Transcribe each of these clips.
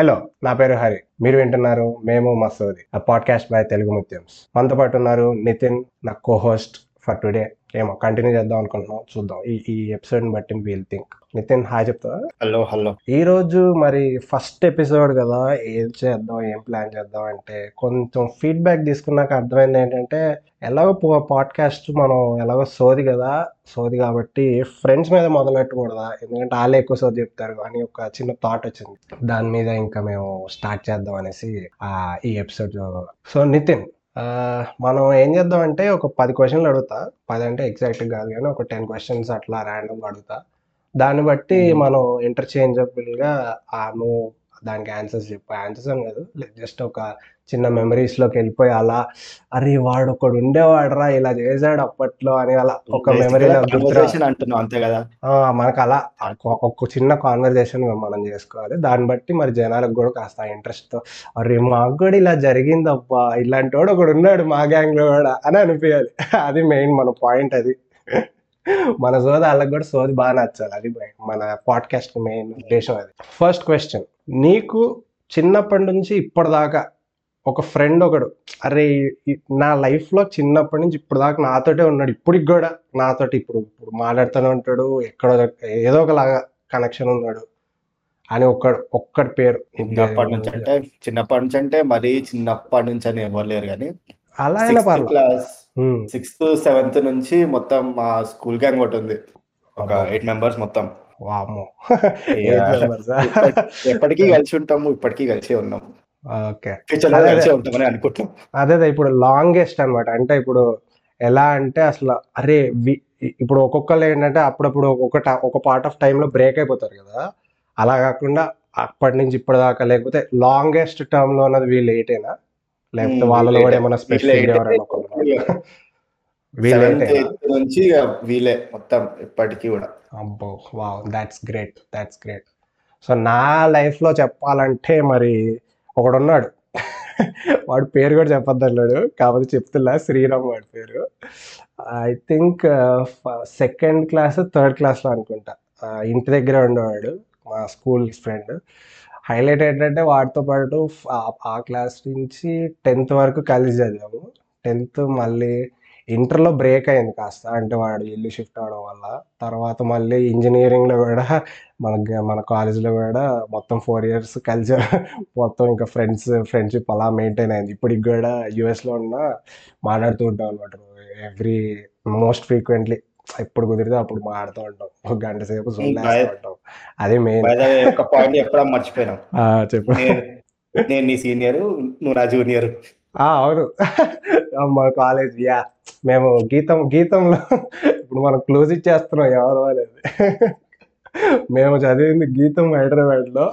Hello నా పేరు హరి. మీరు వింటున్నారు మేము మసూది ఆ పాడ్కాస్ట్ బై తెలుగు ముత్యమ్స్ మనతో పాటు ఉన్నారు నితిన్ నా కోహోస్ట్ ఫర్ టుడే ఏమో కంటిన్యూ చేద్దాం అనుకుంటున్నాం. చూద్దాం. ఈ ఈ ఎపిసోడ్ బట్టి వీల్ థింక్ నితిన్ హాయ్ చెప్తా హలో హలో ఈ రోజు మరి ఫస్ట్ ఎపిసోడ్ కదా. ఏం చేద్దాం ఏం ప్లాన్ చేద్దాం అంటే కొంచెం ఫీడ్బ్యాక్ తీసుకున్నాక అర్థమైంది ఏంటంటే ఎలాగో పాడ్కాస్ట్ మనం ఎలాగో సోది కదా. సోది కాబట్టి ఫ్రెండ్స్ మీద మొదలెట్టకూడదా? ఎందుకంటే వాళ్ళే ఎక్కువ సోది చెప్తారు అని ఒక చిన్న థాట్ వచ్చింది. దాని మీద ఇంకా మేము స్టార్ట్ చేద్దాం అనేసి ఆ ఈ ఎపిసోడ్ సో నితిన్ మనం ఏం చేద్దాం అంటే ఒక పది క్వశ్చన్లు అడుగుతా పది అంటే ఎగ్జాక్ట్ కాదు కానీ ఒక టెన్ క్వశ్చన్స్ అట్లా ర్యాండమ్ అడుగుతా దాన్ని బట్టి. మనం ఇంటర్చేంజబుల్గా ఆ నువ్వు దానికి ఆన్సర్స్ చెప్పు. ఆన్సర్స్ అని కాదు జస్ట్ ఒక చిన్న మెమరీస్లోకి వెళ్ళిపోయి అలా అరే వాడు ఒకడు ఉండేవాడురా ఇలా చేశాడు అప్పట్లో అని అలా ఒక మెమరీలో అంతే కదా? మనకు అలా ఒక- ఒక చిన్న కాన్వర్జేషన్ మనం చేసుకోవాలి. దాన్ని బట్టి మరి జనాలకు కూడా కాస్త ఇంట్రెస్ట్తో అరే మాకు కూడా ఇలా జరిగింది అబ్బా ఇలాంటి వాడు ఒకడు ఉన్నాడు మా గ్యాంగ్లో కూడా అని అనిపించాలి అది మెయిన్ మన పాయింట్ అది. మన సోది వాళ్ళకి కూడా సోది బాగా నచ్చాలి. అది. మన పాడ్కాస్ట్ మెయిన్ ఉద్దేశం అది. ఫస్ట్ క్వశ్చన్ నీకు చిన్నప్పటి నుంచి ఇప్పటిదాకా ఒక ఫ్రెండ్ ఒకడు అరే నా లైఫ్లో చిన్నప్పటి నుంచి ఇప్పుడు దాకా నాతోటే ఉన్నాడు ఇప్పటికి కూడా నాతోటి ఇప్పుడు ఇప్పుడు మాట్లాడుతూనే ఉంటాడు ఎక్కడో ఏదో ఒకలాగా కనెక్షన్ ఉన్నాడు అని ఒక్కడు ఒక్కడి పేరు చిన్నప్పటి నుంచి అంటే చిన్నప్పటి నుంచి అంటే మరీ చిన్నప్పటి నుంచి అని ఎవరు లేరు కానీ అలా అయినా పర్లేదు క్లాస్ సిక్స్త్ సెవెంత్ నుంచి మొత్తం మా స్కూల్ గ్యాంగ్ ఒకటి ఉంది. ఒక ఎయిట్ మెంబర్స్ మొత్తం. Yeah. ఎప్పటికీ కలిసి ఉంటాము ఇప్పటికీ కలిసి ఉన్నాం ఓకే. అదే, కలిసి. ఉంటామని ఇప్పుడు లాంగెస్ట్ అన్నమాట. అంటే ఇప్పుడు ఎలా అంటే అసలు అరే ఇప్పుడు ఒక్కొక్కరు ఏంటంటే అప్పుడప్పుడు ఒక్కొక్క ఒక పార్ట్ ఆఫ్ టైంలో బ్రేక్ అయిపోతారు కదా. అలా కాకుండా అప్పటి నుంచి ఇప్పటిదాకా లేకపోతే లాంగెస్ట్ టర్మ్లో ఉన్నది వీళ్ళు ఎయిటేనా లేకపోతే వాళ్ళలో కూడా. ఏమైనా వీళ్ళే సెవెంత్ ఎయిటేనా ఎయిత్ నుంచి వీలే మొత్తం ఇప్పటికీ కూడా. అబ్బో wow that's great that's great so నా లైఫ్లో చెప్పాలంటే మరి ఒకడున్నాడు. వాడు పేరు కూడా చెప్పొద్దు అన్నాడు. కాకపోతే చెప్తున్నా శ్రీరామ్ వాడి పేరు. I think second class third క్లాస్లో అనుకుంటా. ఇంటి దగ్గర ఉండేవాడు మా స్కూల్ ఫ్రెండ్. హైలైట్ ఏంటంటే వాడితో పాటు ఆ క్లాస్ నుంచి టెన్త్ వరకు కలిసి చదివాము. టెన్త్ మళ్ళీ ఇంటర్లో బ్రేక్ అయింది కాస్త. అంటే వాడు ఇల్లు షిఫ్ట్ అవడం వల్ల. తర్వాత మళ్ళీ ఇంజనీరింగ్లో కూడా మన మన కాలేజ్లో కూడా మొత్తం ఫోర్ ఇయర్స్ కలిసి మొత్తం ఇంకా ఫ్రెండ్స్ ఫ్రెండ్షిప్ అలా మెయింటైన్ అయింది. ఇప్పటికి కూడా యుఎస్లో ఉన్న మాట్లాడుతూ ఉంటాం అనమాట ఎవ్రీ మోస్ట్ ఫ్రీక్వెంట్లీ. ఎప్పుడు కుదిరితే అప్పుడు మాట్లాడుతూ ఉంటాం. ఒక గంట సేపు ఉంటాం. అది మెయిన్. పాయింట్ చెప్పడం మర్చిపోయినాం. చెప్పు. నేను నీ సీనియర్ నువ్వు నా జూనియర్. అవును. మా కాలేజ్ యా. మేము గీతం గీతంలో ఇప్పుడు మనం క్లోజ్ ఇచ్చేస్తున్నాం ఎవరు అనేది. మేము చదివింది గీతం హైదరాబాద్లో.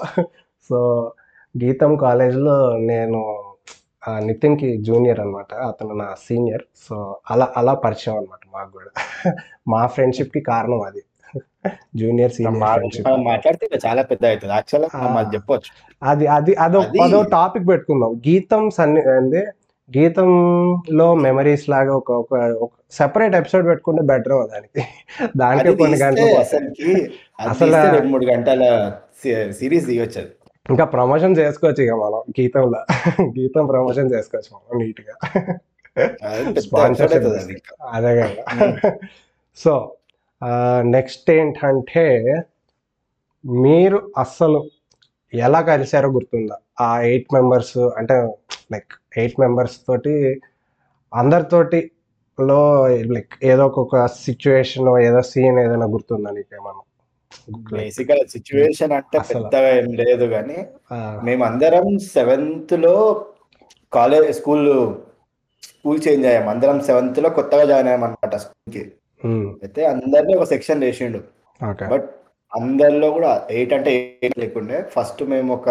సో గీతం కాలేజ్లో నేను ఆ, నితిన్కి జూనియర్ అన్నమాట. అతను నా సీనియర్ సో అలా అలా పరిచయం అనమాట మాకు కూడా. మా ఫ్రెండ్షిప్కి కారణం అది. జూనియర్ సీనియర్ మాట్లాడితే చాలా పెద్ద అవుతుంది యాక్చువల్ చెప్పొచ్చు. అది అది అదో అది- టాపిక్ పెట్టుకుందాం. గీతం సన్ని అంటే గీతంలో మెమరీస్ లాగా ఒక ఒక సెపరేట్ ఎపిసోడ్ పెట్టుకుంటే బెటర్ దానికి. దానికే కొన్ని గంటలు అసలు- రెండు మూడు గంటల సిరీస్ తీయొచ్చు ఇంకా ప్రమోషన్ చేసుకోవచ్చు ఇక మనం గీతంలో. గీతం ప్రమోషన్ చేసుకోవచ్చు మనం నీట్గా ఇంకా. అదే కదా. సో నెక్స్ట్ ఏంటంటే మీరు అస్సలు ఎలా కలిసారో గుర్తుందా? ఆ ఎయిట్ మెంబర్స్ అంటే లైక్ ఎయిట్ మెంబర్స్ తోటి అందరితోటి లో లైక్ ఏదో ఒక సిచ్యువేషన్ ఏదో సీన్ ఏదైనా గుర్తుందా నీకేమన్నా? బేసిక్గా సిచ్యువేషన్ అంటే. పెద్దగా ఏం లేదు కానీ ఆ, మేము అందరం సెవెంత్లో కాలేజ్ స్కూల్ స్కూల్ చేంజ్ అయ్యాం. అందరం సెవెంత్లో కొత్తగా జాయిన్ అయ్యాం అనమాట స్కూల్కి అయితే అందరినీ ఒక సెక్షన్ వేసిండు బట్ అందరిలో కూడా ఎయిట్ అంటే ఎయిట్ లేకుండే ఫస్ట్ మేము ఒక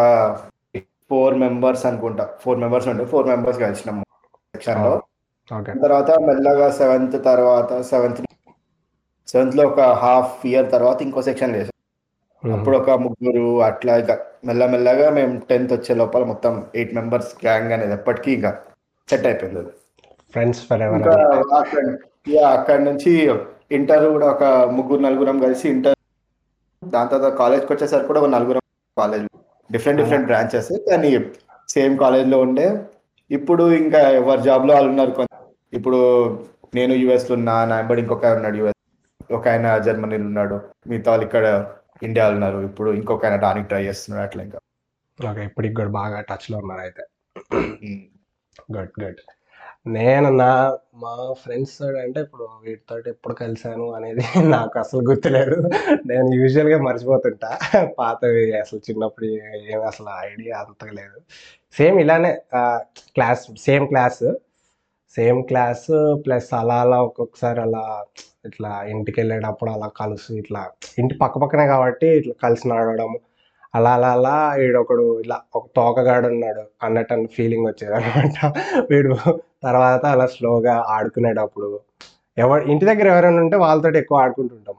ఫోర్ మెంబర్స్ అనుకుంటా. ఫోర్ మెంబర్స్ ఉండే ఫోర్ మెంబర్స్ కలిసినాము సెక్షన్లో ఓకే తర్వాత మెల్లగా సెవెంత్ తర్వాత సెవెంత్ సెవెంత్లో ఒక హాఫ్ ఇయర్ తర్వాత ఇంకో సెక్షన్ లేదు ఉమ్, అప్పుడు ఒక ముగ్గురు అట్లా ఇక మెల్లమెల్లగా మేము టెన్త్ వచ్చే లోపల మొత్తం ఎయిట్ మెంబర్స్ గ్యాంగ్ అనేది ఎప్పటికీ ఇంకా సెట్ అయిపోయింది. ఫ్రెండ్స్ ఫర్ ఎవర్ ఇంకా అక్కడ నుంచి ఇంటర్ కూడా ఒక ముగ్గురు నలుగురం కలిసి ఇంటర్ దాని తర్వాత కాలేజ్కి వచ్చేసరికి కూడా ఒక నలుగురం కాలేజ్ డిఫరెంట్ డిఫరెంట్ బ్రాంచెస్ కానీ సేమ్ కాలేజ్లో ఉండే. ఇప్పుడు ఇంకా ఎవరి జాబ్లో వాళ్ళు ఉన్నారు కొంత. ఇప్పుడు నేను యుఎస్లో ఉన్నా నా వెంబడి ఇంకొక ఆయన ఉన్నాడు యుఎస్ ఒక ఆయన జర్మనీలో ఉన్నాడు. మిగతా వాళ్ళు ఇక్కడ ఇండియాలో ఉన్నారు. ఇప్పుడు ఇంకొక ఆయన డానికి ట్రై చేస్తున్నాడు అట్లా ఇంకా. ఓకే ఇప్పటికి కూడా బాగా టచ్లో ఉన్నారు అయితే. గుడ్ గుడ్ నేను నా మా ఫ్రెండ్స్ అంటే ఇప్పుడు వీటితో ఎప్పుడు కలిశాను అనేది నాకు అసలు గుర్తులేదు. నేను యూజువల్గా మర్చిపోతుంటా. పాతవి అసలు చిన్నప్పుడు ఏం అసలు ఐడియా అంతగా లేదు. సేమ్ ఇలానే class same class same class plus అలా అలా ఒక్కొక్కసారి అలా ఇట్లా ఇంటికి వెళ్ళేటప్పుడు అలా కలుసు ఇట్లా ఇంటి పక్క పక్కనే కాబట్టి ఇట్లా కలిసి నడవడం అలా అలా అలా వీడొకడు ఇలా ఒక తోకగాడు ఉన్నాడు అన్నట్టు అన్న ఫీలింగ్ వచ్చేది అనమాట వీడు తర్వాత అలా స్లోగా ఆడుకునేటప్పుడు ఎవరు ఇంటి దగ్గర ఎవరైనా ఉంటే వాళ్ళతో ఎక్కువ ఆడుకుంటుంటాం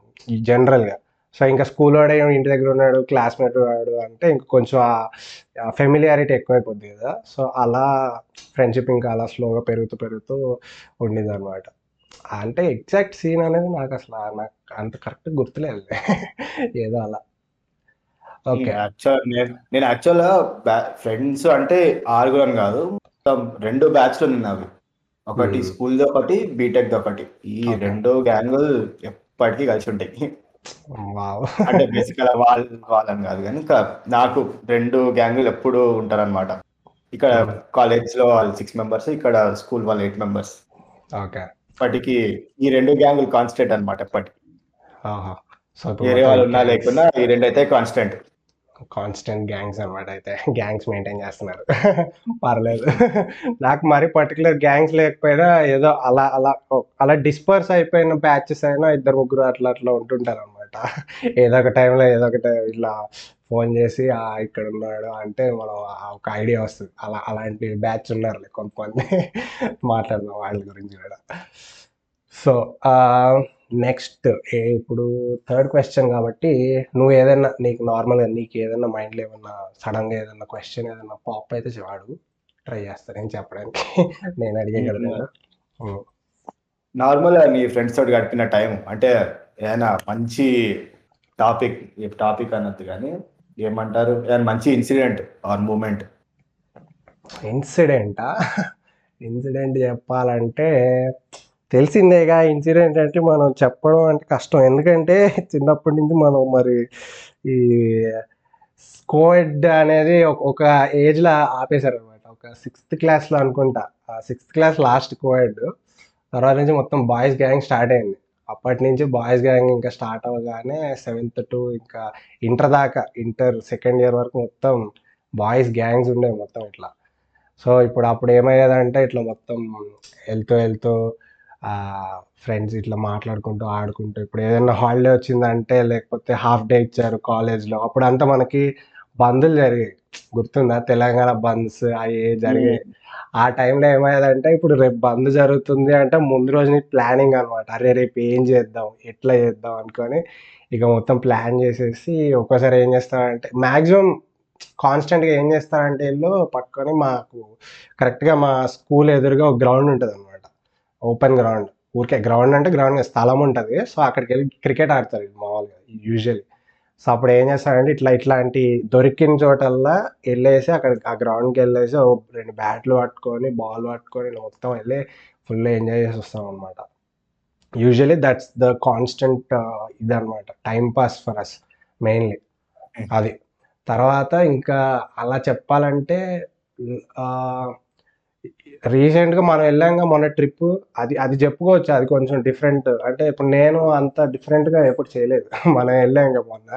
జనరల్గా సో ఇంకా స్కూల్ వాడే ఇంటి దగ్గర ఉన్నాడు క్లాస్మేట్ వాడు అంటే ఇంకా కొంచెం ఫెమిలియారిటీ ఎక్కువైపోద్ది కదా. సో అలా ఫ్రెండ్షిప్ ఇంకా అలా స్లోగా పెరుగుతూ పెరుగుతూ ఉండింది అనమాట అంటే ఎగ్జాక్ట్ సీన్ అనేది నాకు అసలు నాకు అంత కరెక్ట్ గుర్తులేదు. ఏదో అలా. యాక్చువల్ నేను యాక్చువల్ ఫ్రెండ్స్ అంటే ఆరుగురు అని కాదు. మొత్తం రెండు బ్యాచ్లో నిన్న అవి ఒకటి Hmm. స్కూల్ ఒకటి బీటెక్ ఒకటి. ఈ. రెండు గ్యాంగులు ఎప్పటికీ కలిసి ఉంటాయి. అంటే బేసికల్ వాళ్ళ వాళ్ళని కాదు కానీ ఇంకా నాకు రెండు గ్యాంగులు ఎప్పుడు ఉంటారన్నమాట. ఇక్కడ Hmm. కాలేజ్లో వాళ్ళు సిక్స్ మెంబర్స్ ఇక్కడ స్కూల్ వాళ్ళు ఎయిట్ మెంబర్స్ ఓకే. ఇప్పటికి ఈ రెండు గ్యాంగులు కాన్స్టెంట్ అన్నమాట ఎప్పటికి. వేరే వాళ్ళు ఉన్నా లేకున్నా ఈ రెండు అయితే కాన్స్టెంట్ కాన్స్టెంట్ గ్యాంగ్స్ అనమాట అయితే. గ్యాంగ్స్ మెయింటైన్ చేస్తున్నారు. పర్లేదు. నాకు మరి పర్టికులర్ గ్యాంగ్స్ లేకపోయినా ఏదో అలా అలా అలా డిస్పర్స్ అయిపోయిన బ్యాచెస్ అయినా ఇద్దరు ముగ్గురు అట్లా అట్లా ఉంటుంటారు అనమాట ఏదో ఒక టైంలో ఏదో ఒకటి ఇట్లా ఫోన్ చేసి "ఆ, ఇక్కడ ఉన్నాడు. అంటే మనం ఒక ఐడియా వస్తుంది. అలా అలాంటి బ్యాచ్ ఉన్నారు కొంతమంది. మాట్లాడదాం వాళ్ళ గురించి కూడా. సో నెక్స్ట్ ఇప్పుడు థర్డ్ క్వశ్చన్ కాబట్టి నువ్వు ఏదైనా నీకు నార్మల్గా నీకు ఏదైనా మైండ్లో ఏమన్నా సడన్గా ఏదైనా క్వశ్చన్ ఏదైనా పాప్ అయితే వాడు ట్రై చేస్తాను నేను చెప్పడానికి నేను అడిగే కదా నేను. ఉమ్. నార్మల్ నీ ఫ్రెండ్స్ తోటి గడిపిన టైం అంటే ఏదైనా మంచి టాపిక్ టాపిక్ అన్నది కానీ ఏమంటారు? ఏదైనా మంచి ఇన్సిడెంట్ ఆర్ మూమెంట్ ఇన్సిడెంటా ఇన్సిడెంట్ చెప్పాలంటే తెలిసిందేగా ఇన్సిడెంట్ అంటే మనం చెప్పడం అంటే కష్టం. ఎందుకంటే చిన్నప్పటి నుంచి మనం మరి ఈ కోవిడ్ అనేది ఒక- ఏజ్లో ఆపేశారు అనమాట ఒక సిక్స్త్ క్లాస్లో అనుకుంటా. ఆ సిక్స్త్ క్లాస్ లాస్ట్ కోవిడ్. తర్వాత నుంచి మొత్తం బాయ్స్ గ్యాంగ్ స్టార్ట్ అయింది. అప్పటి నుంచి బాయ్స్ గ్యాంగ్ ఇంకా స్టార్ట్ అవ్వగానే సెవెంత్ టు ఇంకా ఇంటర్ దాకా ఇంటర్ సెకండ్ ఇయర్ వరకు మొత్తం బాయ్స్ గ్యాంగ్స్ ఉండేవి మొత్తం ఇట్లా. సో ఇప్పుడు అప్పుడు ఏమయ్యేదంటే ఇట్లా మొత్తం వెళ్తూ వెళ్తూ ఫ్రెండ్స్ ఇట్లా మాట్లాడుకుంటూ ఆడుకుంటూ ఇప్పుడు ఏదైనా హాలిడే వచ్చిందంటే లేకపోతే హాఫ్ డే ఇచ్చారు కాలేజ్లో అప్పుడు అంతా మనకి బందులు జరిగాయి గుర్తుందా? తెలంగాణ బంద్స్ అవి జరిగాయి ఆ టైంలో ఏమయ్యేదంటే ఇప్పుడు రేపు బంద్ జరుగుతుంది అంటే ముందు రోజు ప్లానింగ్ అనమాట అరే రేపు ఏం చేద్దాం? ఎట్లా చేద్దాం? అనుకొని ఇక మొత్తం ప్లాన్ చేసేసి ఒక్కోసారి ఏం చేస్తామంటే మ్యాక్సిమం కాన్స్టెంట్గా ఏం చేస్తారంటే వీళ్ళు పట్టుకొని మాకు కరెక్ట్గా మా స్కూల్ ఎదురుగా ఒక గ్రౌండ్ ఉంటుంది ఓపెన్ గ్రౌండ్. ఊరికే గ్రౌండ్ అంటే గ్రౌండ్ స్థలం ఉంటుంది. సో అక్కడికి వెళ్ళి క్రికెట్ ఆడతారు మామూలుగా యూజువల్లీ సో అప్పుడు ఏం చేస్తారంటే ఇట్లా ఇట్లాంటి దొరికిన చోటల్లా వెళ్ళేసి అక్కడ ఆ గ్రౌండ్కి వెళ్ళేసి రెండు బ్యాట్లు పట్టుకొని బాల్ పట్టుకొని మొత్తం వెళ్ళి ఫుల్ ఎంజాయ్ చేసి వస్తాం అనమాట యూజువలీ దట్స్ ద కాన్స్టెంట్ ఇదనమాట time pass for us mainly అది. తర్వాత ఇంకా అలా చెప్పాలంటే రీసెంట్గా మనం వెళ్ళాక మన ట్రిప్ అది అది చెప్పుకోవచ్చు. అది కొంచెం డిఫరెంట్. అంటే ఇప్పుడు నేను అంత డిఫరెంట్గా ఎప్పుడు చేయలేదు. మనం వెళ్ళాం కదా మొన్న.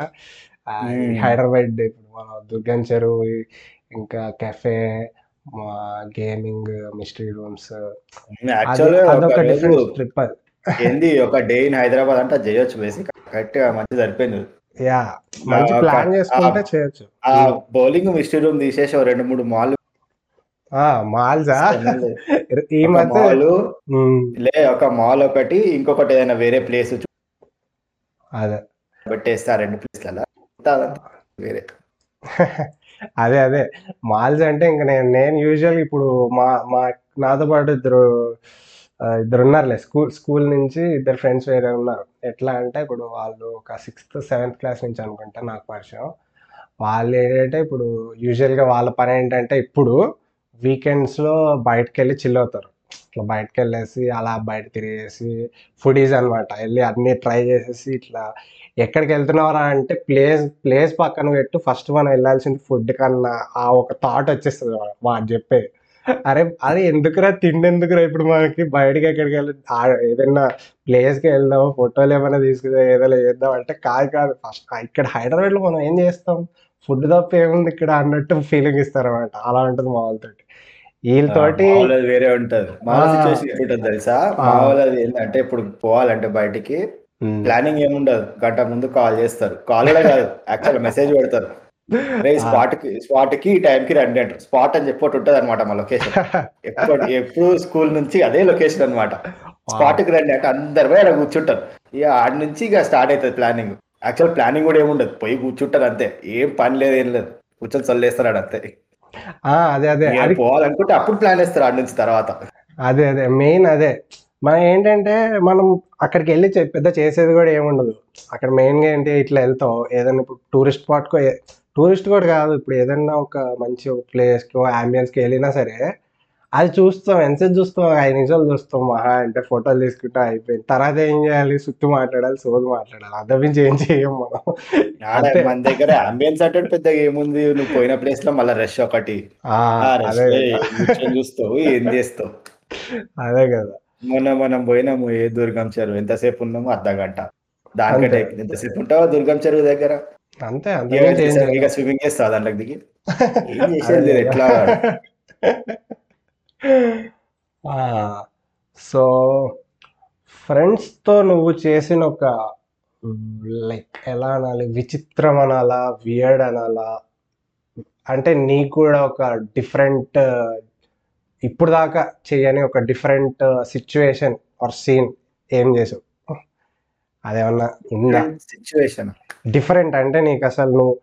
హైదరాబాద్ ఇప్పుడు మన దుర్గం చెరువు ఇంకా కెఫే గేమింగ్ మిస్టరీ రూమ్స్. అదొక డిఫరెంట్ ట్రిప్ అది. ఏంది ఒక డే ఇన్ హైదరాబాద్ అంటే చేయొచ్చు బేసిక్ కరెక్ట్ మంచి సరిపోయింది. యా. మంచి ప్లాన్ చేసుకుంటే చేయొచ్చు. ఆ బౌలింగ్ మిస్టరీ రూమ్ తీసేసి రెండు మూడు మాల్ మాల్సా ఈ మధ్య లే ఒక మాల్ ఒకటి ఇంకొకటి ఏదైనా వేరే ప్లేస్ అదే. పెట్టేస్తా రెండు ప్లేస్లలో వేరే. అదే అదే. మాల్స్ అంటే ఇంకా నేను నేను యూజువల్ ఇప్పుడు మా మా నాతో పాటు ఇద్దరు ఇద్దరు ఉన్నారులే. స్కూల్ స్కూల్ నుంచి ఇద్దరు ఫ్రెండ్స్ వేరే ఉన్నారు. ఎట్లా అంటే ఇప్పుడు వాళ్ళు ఒక సిక్స్త్ సెవెంత్ క్లాస్ నుంచి అనుకుంటా నాకు పరిచయం. వాళ్ళు ఏంటంటే ఇప్పుడు యూజువల్గా వాళ్ళ పని ఏంటంటే ఇప్పుడు వీకెండ్స్లో బయటకు వెళ్ళి చిల్ అవుతారు. ఇట్లా బయటకు వెళ్ళేసి అలా బయట తిరిగేసి ఫుడీస్ అనమాట వెళ్ళి అన్నీ ట్రై చేసేసి ఇట్లా ఎక్కడికి వెళ్తున్నారా అంటే ప్లేస్ ప్లేస్ పక్కన పెట్టు. ఫస్ట్ మనం వెళ్ళాల్సింది ఫుడ్ కన్నా ఆ ఒక థాట్ వచ్చేస్తుంది వాడు చెప్పే. అరే అది ఎందుకురా తిండి ఎందుకురా ఇప్పుడు మనకి? బయటకి ఎక్కడికి వెళ్ళి ఏదైనా ప్లేస్కి వెళ్దాం ఫోటోలు ఏమైనా తీసుకుందాం ఏదైనా చేద్దాం అంటే కాదు కాదు. ఫస్ట్ ఇక్కడ హైదరాబాద్లో మనం ఏం చేస్తాం? ఫుడ్ తప్ప ఏముంది? ఇక్కడ అన్నట్టు ఫీలింగ్ ఇస్తారన్నమాట. అలా ఉంటుంది మా వాళ్ళతోటి. వీళ్ళతోటి వేరే ఉంటది. మా. సిచ్యువేషన్ తెలుసా. మా వాళ్ళది ఏంటంటే ఇప్పుడు పోవాలంటే బయటికి. ప్లానింగ్ ఏముండదు గంట ముందు కాల్ చేస్తారు. కాల్ కూడా కాదు యాక్చువల్ మెసేజ్ పెడతారు. రే. స్పాట్కి స్పాట్కి ఈ టైం కి రండి అంటారు. స్పాట్ అని చెప్పి ఉంటది అనమాట మా లొకేషన్ ఎప్పుడు ఎప్పుడు స్కూల్ నుంచి అదే లొకేషన్ అన్నమాట. స్పాట్కి రండి అంటే అందరు పోయి అక్కడ కూర్చుంటారు. ఇక ఆడ నుంచి ఇక స్టార్ట్ అవుతుంది ప్లానింగ్ యాక్చువల్ ప్లానింగ్ కూడా ఏముండదు పోయి కూర్చుంటారు అంతే. ఏం పని లేదు ఏం లేదు. కూర్చొని చల్లేస్తారు అంతే. అదే అదే. అది పోవాలనుకుంటే అప్పుడు ప్లాన్ వేస్తారు ఆడ నుంచి తర్వాత. అదే అదే. మెయిన్ అదే. మనం ఏంటంటే మనం అక్కడికి వెళ్ళి పెద్ద చేసేది కూడా ఏముండదు అక్కడ మెయిన్గా ఏంటి ఇట్లా వెళ్తాం. ఏదైనా ఇప్పుడు టూరిస్ట్ స్పాట్కో టూరిస్ట్ కూడా కాదు. ఇప్పుడు ఏదైనా ఒక మంచి ఒక ప్లేస్కో అంబియన్స్కి వెళ్ళినా సరే అది చూస్తాం. ఎంతసేపు చూస్తాం? ఒక ఐదు నిమిషాలు చూస్తాం. మహా అంటే ఫోటోలు తీసుకుంటే అయిపోయింది. తర్వాత ఏం చేయాలి? చుట్టూ మాట్లాడాలి సోది మాట్లాడాలి. అంతమించి ఏం చేయం మనం. మన దగ్గర అంబియన్స్ అంటే పెద్దగా ఏముంది? నువ్వు పోయిన ప్లేస్లో మళ్ళీ రష్ ఒకటి. చూస్తావు? ఏం చేస్తావు? అదే కదా. మొన్న మనం పోయినాము ఏ దుర్గం చెరువు? ఎంతసేపు ఉన్నాము? అర్ధ గంట. దానికంటే. ఎంతసేపు ఉంటావు దుర్గం చెరువు దగ్గర? అంతే ఇక స్విమ్మింగ్ చేస్తావు దాంట్లోకి దిగి ఏం చేసేది? ఎట్లా? సో ఫ్రెండ్స్తో నువ్వు చేసిన ఒక లైక్ ఎలా అనాలి? విచిత్రం అనాలా వియర్డ్ అనాలా? అంటే నీకు కూడా ఒక డిఫరెంట్ ఇప్పుడు దాకా చేయని ఒక డిఫరెంట్ సిచ్యువేషన్ ఆర్ సీన్ ఏం చేసావు? అదేమన్నా ఉందా? సిచ్యువేషన్ డిఫరెంట్ అంటే నీకు అసలు నువ్వు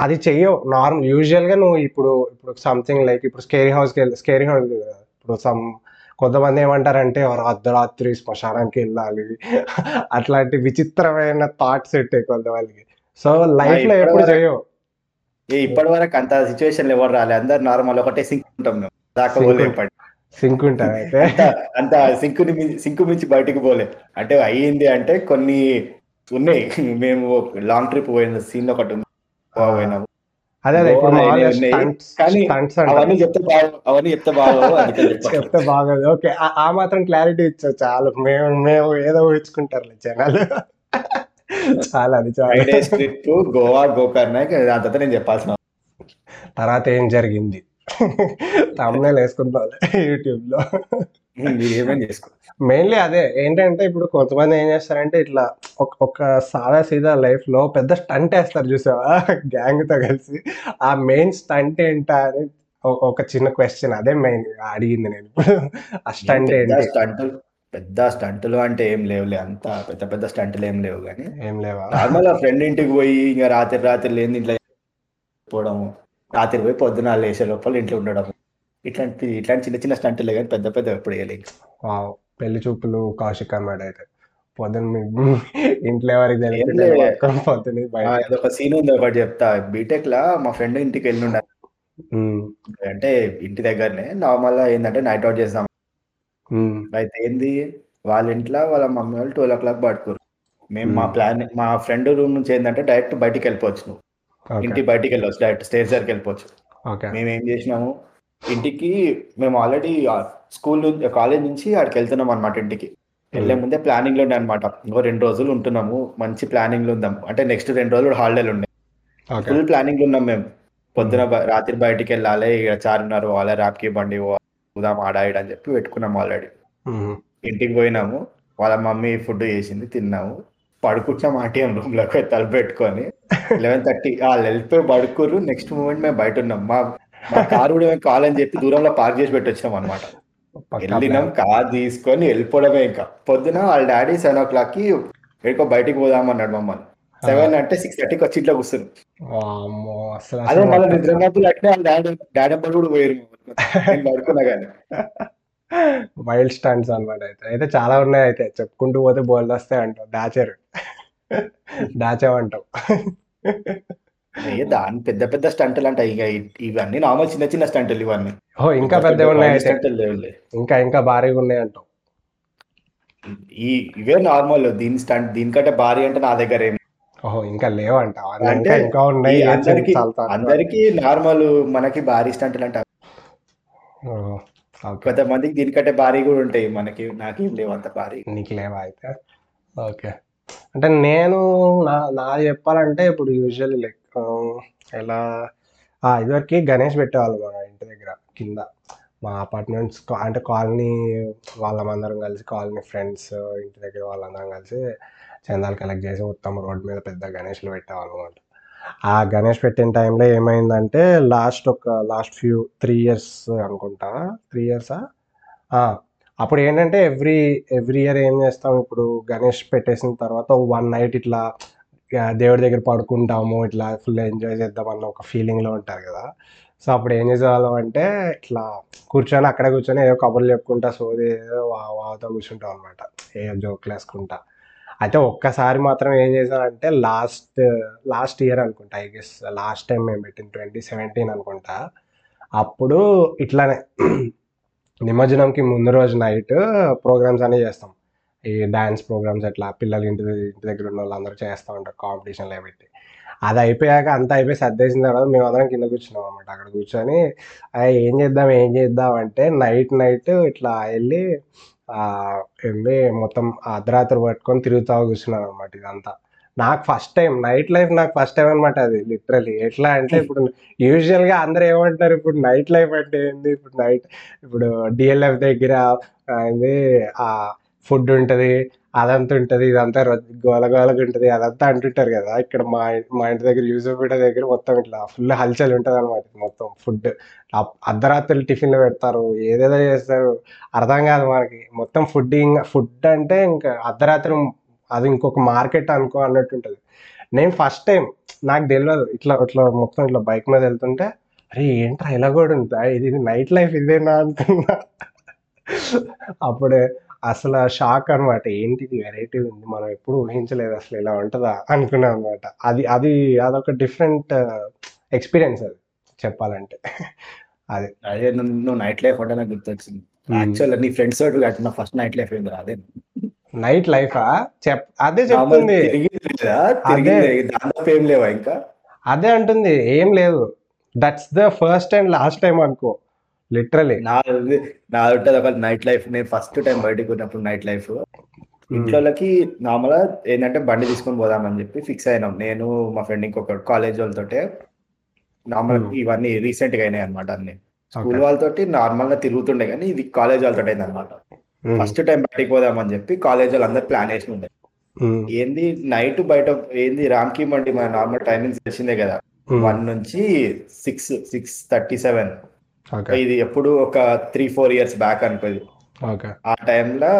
అది చెయ్యవు. నార్మల్ యూజువల్గా నువ్వు ఇప్పుడు ఇప్పుడు సంథింగ్ లైక్ ఇప్పుడు స్కేరీ హౌస్కి వెళ్ళి స్కేరీ హౌస్ ఇప్పుడు సమ్ కొంతమంది ఏమంటారంటే "ఓ అర్ధరాత్రి శ్మశానానికి వెళ్ళాలి. అట్లాంటి విచిత్రమైన థాట్స్ ఉంటాయి కొంతమందికి. సో లైఫ్లో ఎప్పుడు చేయవు ఏ ఇప్పటి వరకు అంత సిచ్యువేషన్ ఎవరు రాలే. అందరు నార్మల్ ఒకటే సింక్ ఉంటాం మేము. దాకా ఉంటాం. సింక్ ఉంటుంది అయితే. అంత సింకుని మించి- సింకు మించి బయటికి పోలే. అంటే అయ్యింది అంటే కొన్ని ఉన్నాయి. మేము లాంగ్ ట్రిప్ పోయిన సీన్ ఒకటి ఉంది. పోయినాము అదే అదే స్టంట్స్ అవన్నీ చెప్తే బాగా అవన్నీ చెప్తే. చెప్తే బాగోదు. ఓకే ఆ మాత్రం క్లారిటీ ఇచ్చావు చాలు. మేము మేము ఏదో ఊహించుకుంటారు జనాలు. చాలా అది చాలా. గోవా గోకర్ణ ఇక దాని తర్వాత నేను చెప్పాల్సిన తర్వాత ఏం జరిగింది? తమ్మునే వేసుకుంటాం యూట్యూబ్లో. మెయిన్లీ అదే ఏంటంటే ఇప్పుడు కొంతమంది ఏం చేస్తారంటే ఇట్లా ఒక సాదా సీదా లైఫ్లో పెద్ద స్టంట్ వేస్తారు చూసావా? గ్యాంగ్తో కలిసి. ఆ మెయిన్ స్టంట్ ఏంటా అని ఒక- చిన్న క్వశ్చన్ అదే మెయిన్ అడిగింది నేను ఇప్పుడు. ఆ స్టంట్ ఏంటి? స్టంటులు పెద్ద స్టంటులు అంటే ఏం లేవులే అంత పెద్ద పెద్ద స్టంటులు ఏం లేవు కానీ ఏం లేవా? నార్మల్ ఫ్రెండ్ ఇంటికి పోయి ఇంకా రాత్రి రాత్రి లేని ఇంట్లో పోవడము రాత్రి పోయి పొద్దున లేచే లోపల ఇంట్లో ఉండడం ఇట్లాంటి ఇట్లాంటి చిన్న చిన్న స్టంటులే కానీ పెద్ద పెద్ద ఎప్పుడు వేయలేదు వావ్ పెళ్ళి చూపులు కౌశిక్ అన్నమాట అయితే. పొద్దున్న ఇంట్లో ఎవరికి బయట ఒక సీన్ ఉంది ఒకటి చెప్తా. బీటెక్ లా మా ఫ్రెండ్ ఇంటికి వెళ్ళి ఉండాలి అంటే ఇంటి దగ్గరనే నార్మల్గా ఏంటంటే నైట్ అవుట్ చేస్తాం అయితే ఏంది? వాళ్ళ ఇంట్లో వాళ్ళ మమ్మీ వాళ్ళు ట్వెల్వ్ ఓ క్లాక్ పడుకోరు మేము మా. ప్లాన్ మా ఫ్రెండ్ రూమ్ నుంచి ఏంటంటే డైరెక్ట్ బయటికి వెళ్ళిపోవచ్చు నువ్వు. ఇంటి బయటికి వెళ్ళవచ్చు డైరెక్ట్ స్టేజ్ దగ్గరికి వెళ్ళిపోవచ్చు. మేము ఏం చేసినాము? ఇంటికి మేము ఆల్రెడీ స్కూల్ కాలేజ్ నుంచి ఆడికి వెళ్తున్నాం అనమాట ఇంటికి. వెళ్ళే ముందే ప్లానింగ్లో ఉండే అనమాట ఇంకో రెండు రోజులు ఉంటున్నాము మంచి ప్లానింగ్లో ఉందాం. అంటే నెక్స్ట్ రెండు రోజులు హాలిడేలు ఉన్నాయి. ఫుల్ ప్లానింగ్లో ఉన్నాం మేము. పొద్దున బ- రాత్రి బయటికి వెళ్ళాలి ఇక చార్మినార్ పోవాలి ర్యాప్కి బండి పోవాలి ఉదాం ఆడ ఈడ అని చెప్పి పెట్టుకున్నాం ఆల్రెడీ ఉమ్, ఇంటికి పోయినాము. వాళ్ళ మమ్మీ ఫుడ్ చేసింది తిన్నాము. పడుకుంటున్నాం ఆంటీఎం రూమ్లోకి పోయి తలుపు పెట్టుకొని. లెవెన్ థర్టీ వాళ్ళు వెళ్ళిపోయి పడుకోరు నెక్స్ట్ మూమెంట్ మేము బయట ఉన్నాం. మా మా కారు కూడా మేము కావాలని చెప్పి దూరంలో పార్క్ చేసి పెట్టి వచ్చినాం అనమాట వెళ్ళినాం కార్ తీసుకొని వెళ్ళిపోవడమే ఇంకా. పొద్దున వాళ్ళ డాడీ సెవెన్ ఓ క్లాక్కి ఎక్కడికో బయటికి పోదాం అన్నాడు మమ్మల్ని. సెవెన్ అంటే సిక్స్ థర్టీకి వచ్చి ఇంట్లో కూర్చున్నాం వామ్మో, అసలు అదే మళ్ళీ అట్నే వాళ్ళ డాడీ డాడీ అబ్బలు కూడా పోయారు నేను పడుకున్నా కానీ. వైల్డ్ స్టంట్స్ అన్నమాట అయితే. అయితే చాలా ఉన్నాయి అయితే. చెప్పుకుంటూ పోతే బోల్డ్ వస్తాయి అంటావు. దాచారు. ఏ దాని పెద్ద పెద్ద స్టంట్లు అంటే ఇక ఇవన్నీ నార్మల్ చిన్న చిన్న స్టంట్లు ఇవన్నీ. ఓ ఇంకా పెద్ద ఉన్నాయి అయితే స్టంట్లు లేవులే. ఇంకా ఇంకా భారీగా ఉన్నాయి అంటావు ఈ ఇవే నార్మల్ దీని స్టంట్ దీనికంటే భారీ అంటే నా దగ్గర ఏం ఓహో ఇంకా లేవంట అంటే ఇంకా ఉన్నాయి అందరికి. అందరికి నార్మల్ మనకి భారీ స్టంట్లు అంటే కొంతమందికి దీనికంటే భారీ కూడా ఉంటాయి మనకి నాకేం లేవు అంత భారీ. నీకు లేవా అయితే? ఓకే. అంటే నేను నా నా చెప్పాలంటే ఇప్పుడు యూజువల్లీ లైక్ ఎలా ఇదివరకు గణేష్ పెట్టేవాళ్ళు మన ఇంటి దగ్గర కింద. మా అపార్ట్మెంట్స్ అంటే కాలనీ వాళ్ళమందరం కలిసి కాలనీ ఫ్రెండ్స్ ఇంటి దగ్గర వాళ్ళందరం కలిసి చందాలు కలెక్ట్ చేసి మొత్తం రోడ్ మీద పెద్ద గణేష్లు పెట్టేవాళ్ళు అనమాట ఆ గణేష్ పెట్టిన టైంలో ఏమైందంటే లాస్ట్ ఒక లాస్ట్ ఫ్యూ త్రీ ఇయర్స్ అనుకుంటా త్రీ ఇయర్సా? అప్పుడు ఏంటంటే ఎవ్రీ ఎవ్రీ ఇయర్ ఏం చేస్తాం ఇప్పుడు గణేష్ పెట్టేసిన తర్వాత వన్ నైట్ ఇట్లా దేవుడి దగ్గర పడుకుంటాము ఇట్లా ఫుల్ ఎంజాయ్ చేద్దాం అన్న ఒక ఫీలింగ్లో ఉంటారు కదా. సో అప్పుడు ఏం చేసేవాళ్ళం అంటే ఇట్లా కూర్చొని అక్కడే కూర్చొని ఏదో కబుర్లు చెప్పుకుంటా సోది ఏదో వాతో కూర్చుంటాం అనమాట ఏ జోకులు వేసుకుంటా. అయితే ఒక్కసారి మాత్రం ఏం చేశానంటే లాస్ట్ లాస్ట్ ఇయర్ అనుకుంటా ఐ గెస్ లాస్ట్ టైం మేము పెట్టిన ట్వంటీ సెవెంటీన్ అనుకుంటా అప్పుడు ఇట్లానే నిమజ్జనంకి ముందు రోజు నైట్ ప్రోగ్రామ్స్ అన్నీ చేస్తాం. ఈ డ్యాన్స్ ప్రోగ్రామ్స్ అట్లా పిల్లలు ఇంటి ఇంటి దగ్గర ఉన్న వాళ్ళందరూ చేస్తూ ఉంటారు కాంపిటీషన్లో పెట్టి. అది అయిపోయాక అంతా అయిపోయి సర్దేసిన తర్వాత మేము అందరం కింద కూర్చున్నాం అనమాట అక్కడ కూర్చొని ఏం చేద్దాం ఏం చేద్దాం? అంటే నైట్ నైట్ ఇట్లా వెళ్ళి ఆ, ఏంది మొత్తం అర్ధరాత్రి పట్టుకొని తిరుగుతూ కూర్చున్నాను అనమాట ఇదంతా. నాకు ఫస్ట్ టైం నైట్ లైఫ్ నాకు ఫస్ట్ టైం అనమాట అది లిటరలీ ఎట్లా అంటే ఇప్పుడు యూజువల్గా అందరూ ఏమంటారు ఇప్పుడు నైట్ లైఫ్ అంటే ఏంది? ఇప్పుడు నైట్ ఇప్పుడు డిఎల్ఎఫ్ దగ్గర ఏంది ఫుడ్ ఉంటుంది అదంతా ఉంటుంది ఇదంతా రొ- గోల గోలగా ఉంటుంది అదంతా అంటుంటారు కదా. ఇక్కడ మా మా ఇంటి దగ్గర యూసఫ్పేట దగ్గర మొత్తం ఇట్లా ఫుల్ హల్చల్ ఉంటుంది అనమాట మొత్తం ఫుడ్. అర్ధరాత్రులు టిఫిన్లు పెడతారు ఏదేదో చేస్తారు అర్థం కాదు మనకి. మొత్తం ఫుడ్ ఫుడ్ అంటే ఇంకా అర్ధరాత్రి అది ఇంకొక మార్కెట్ అనుకో అన్నట్టు ఉంటుంది. నేను ఫస్ట్ టైం నాకు తెలియదు ఇట్లా ఇట్లా మొత్తం ఇట్లా బైక్ మీద వెళ్తుంటే అరే ఏంట్రా ఇలా కూడా ఉందా ఇది నైట్ లైఫ్ ఇదేనా అనుకున్నా అప్పుడే అసలు షాక్ అనమాట ఏంటిది? వెరైటీ ఉంది. మనం ఎప్పుడు ఊహించలేదు అసలు ఇలా ఉంటుందా అనుకున్నాం అనమాట అది అది అదొక డిఫరెంట్ ఎక్స్పీరియన్స్ అది చెప్పాలంటే. అది. అదే నువ్వు నైట్ లైఫ్ అంటే నాకు గుర్తొచ్చింది. యాక్చువల్ నీ ఫ్రెండ్స్ తోటి కట్టిన ఫస్ట్ నైట్ లైఫ్ ఏంది అదే. నైట్ లైఫా చెప్ అదే చెప్తుంది. అదే. అంటుంది. ఏం లేదు. That's the first and last time అనుకో. లిటరలీ. నా నా ఉంటుంది ఒక నైట్ లైఫ్ నేను ఫస్ట్ టైం బయటకు ఉన్నప్పుడు నైట్ లైఫ్ ఇంట్లోకి నార్మల్గా ఏంటంటే బండి తీసుకొని పోదామని చెప్పి ఫిక్స్ అయినాం. నేను మా ఫ్రెండ్ ఇంకొక కాలేజ్ వాళ్ళతోటే నార్మల్ Hmm. ఇవన్నీ రీసెంట్గా అయినాయి అనమాట అన్ని. స్కూల్ వాళ్ళతోటి నార్మల్గా తిరుగుతుండే కానీ ఇది కాలేజ్ వాళ్ళతో అయింది అనమాట ఫస్ట్ టైం బయటికి పోదామని చెప్పి కాలేజ్ వాళ్ళు అందరు ప్లాన్ వేసి ఉండే. ఏంది నైట్ బయట ఏంది రామ్కి మండి మన నార్మల్ టైమింగ్స్ తెలిసిందే కదా. వన్ నుంచి సిక్స్ సిక్స్ థర్టీ సెవెన్ ఇది ఎప్పుడు ఒక త్రీ ఫోర్ ఇయర్స్ బ్యాక్ అనుకోది. ఓకే ఆ టైంలో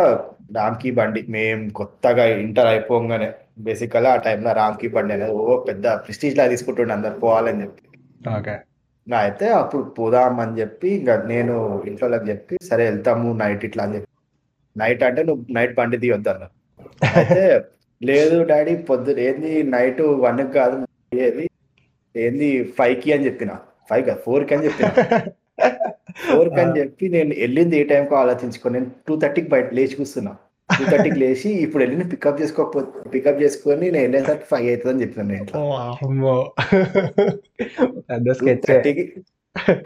రామ్కి బండి మేము కొత్తగా ఇంటర్ అయిపోగానే బేసికల్గా ఆ టైంలో రామ్కి బండి అనేది ఓ పెద్ద ప్రెస్టీజ్ లా తీసుకుంటుండే అందరు పోవాలని చెప్పి. అయితే అప్పుడు పోదామని చెప్పి ఇంకా నేను ఇంట్లోకి చెప్పి సరే వెళ్తాము నైట్ ఇట్లా అని చెప్పి. నైట్ అంటే నువ్వు నైట్ బండి తీయొద్దు అన్న అయితే లేదు డాడీ పొద్దున ఏంది నైట్ వన్ కాదు ఏది? ఏంది ఫైవ్కి అని చెప్పిన. ఫైవ్ కాదు ఫోర్కి అని చెప్పిన. అని చెప్పి నేను వెళ్ళింది ఏ టైంకి ఆలోచించుకొని నేను టూ థర్టీకి బయట లేచి కూర్చున్నా. టూ థర్టీకి లేచి ఇప్పుడు వెళ్ళి పికప్ చేసుకోకపోతే పికప్ చేసుకొని నేను వెళ్ళేసరికి ఫైవ్ అవుతుంది అని చెప్పిన నేను టూ స్కెచ్ థర్టీకి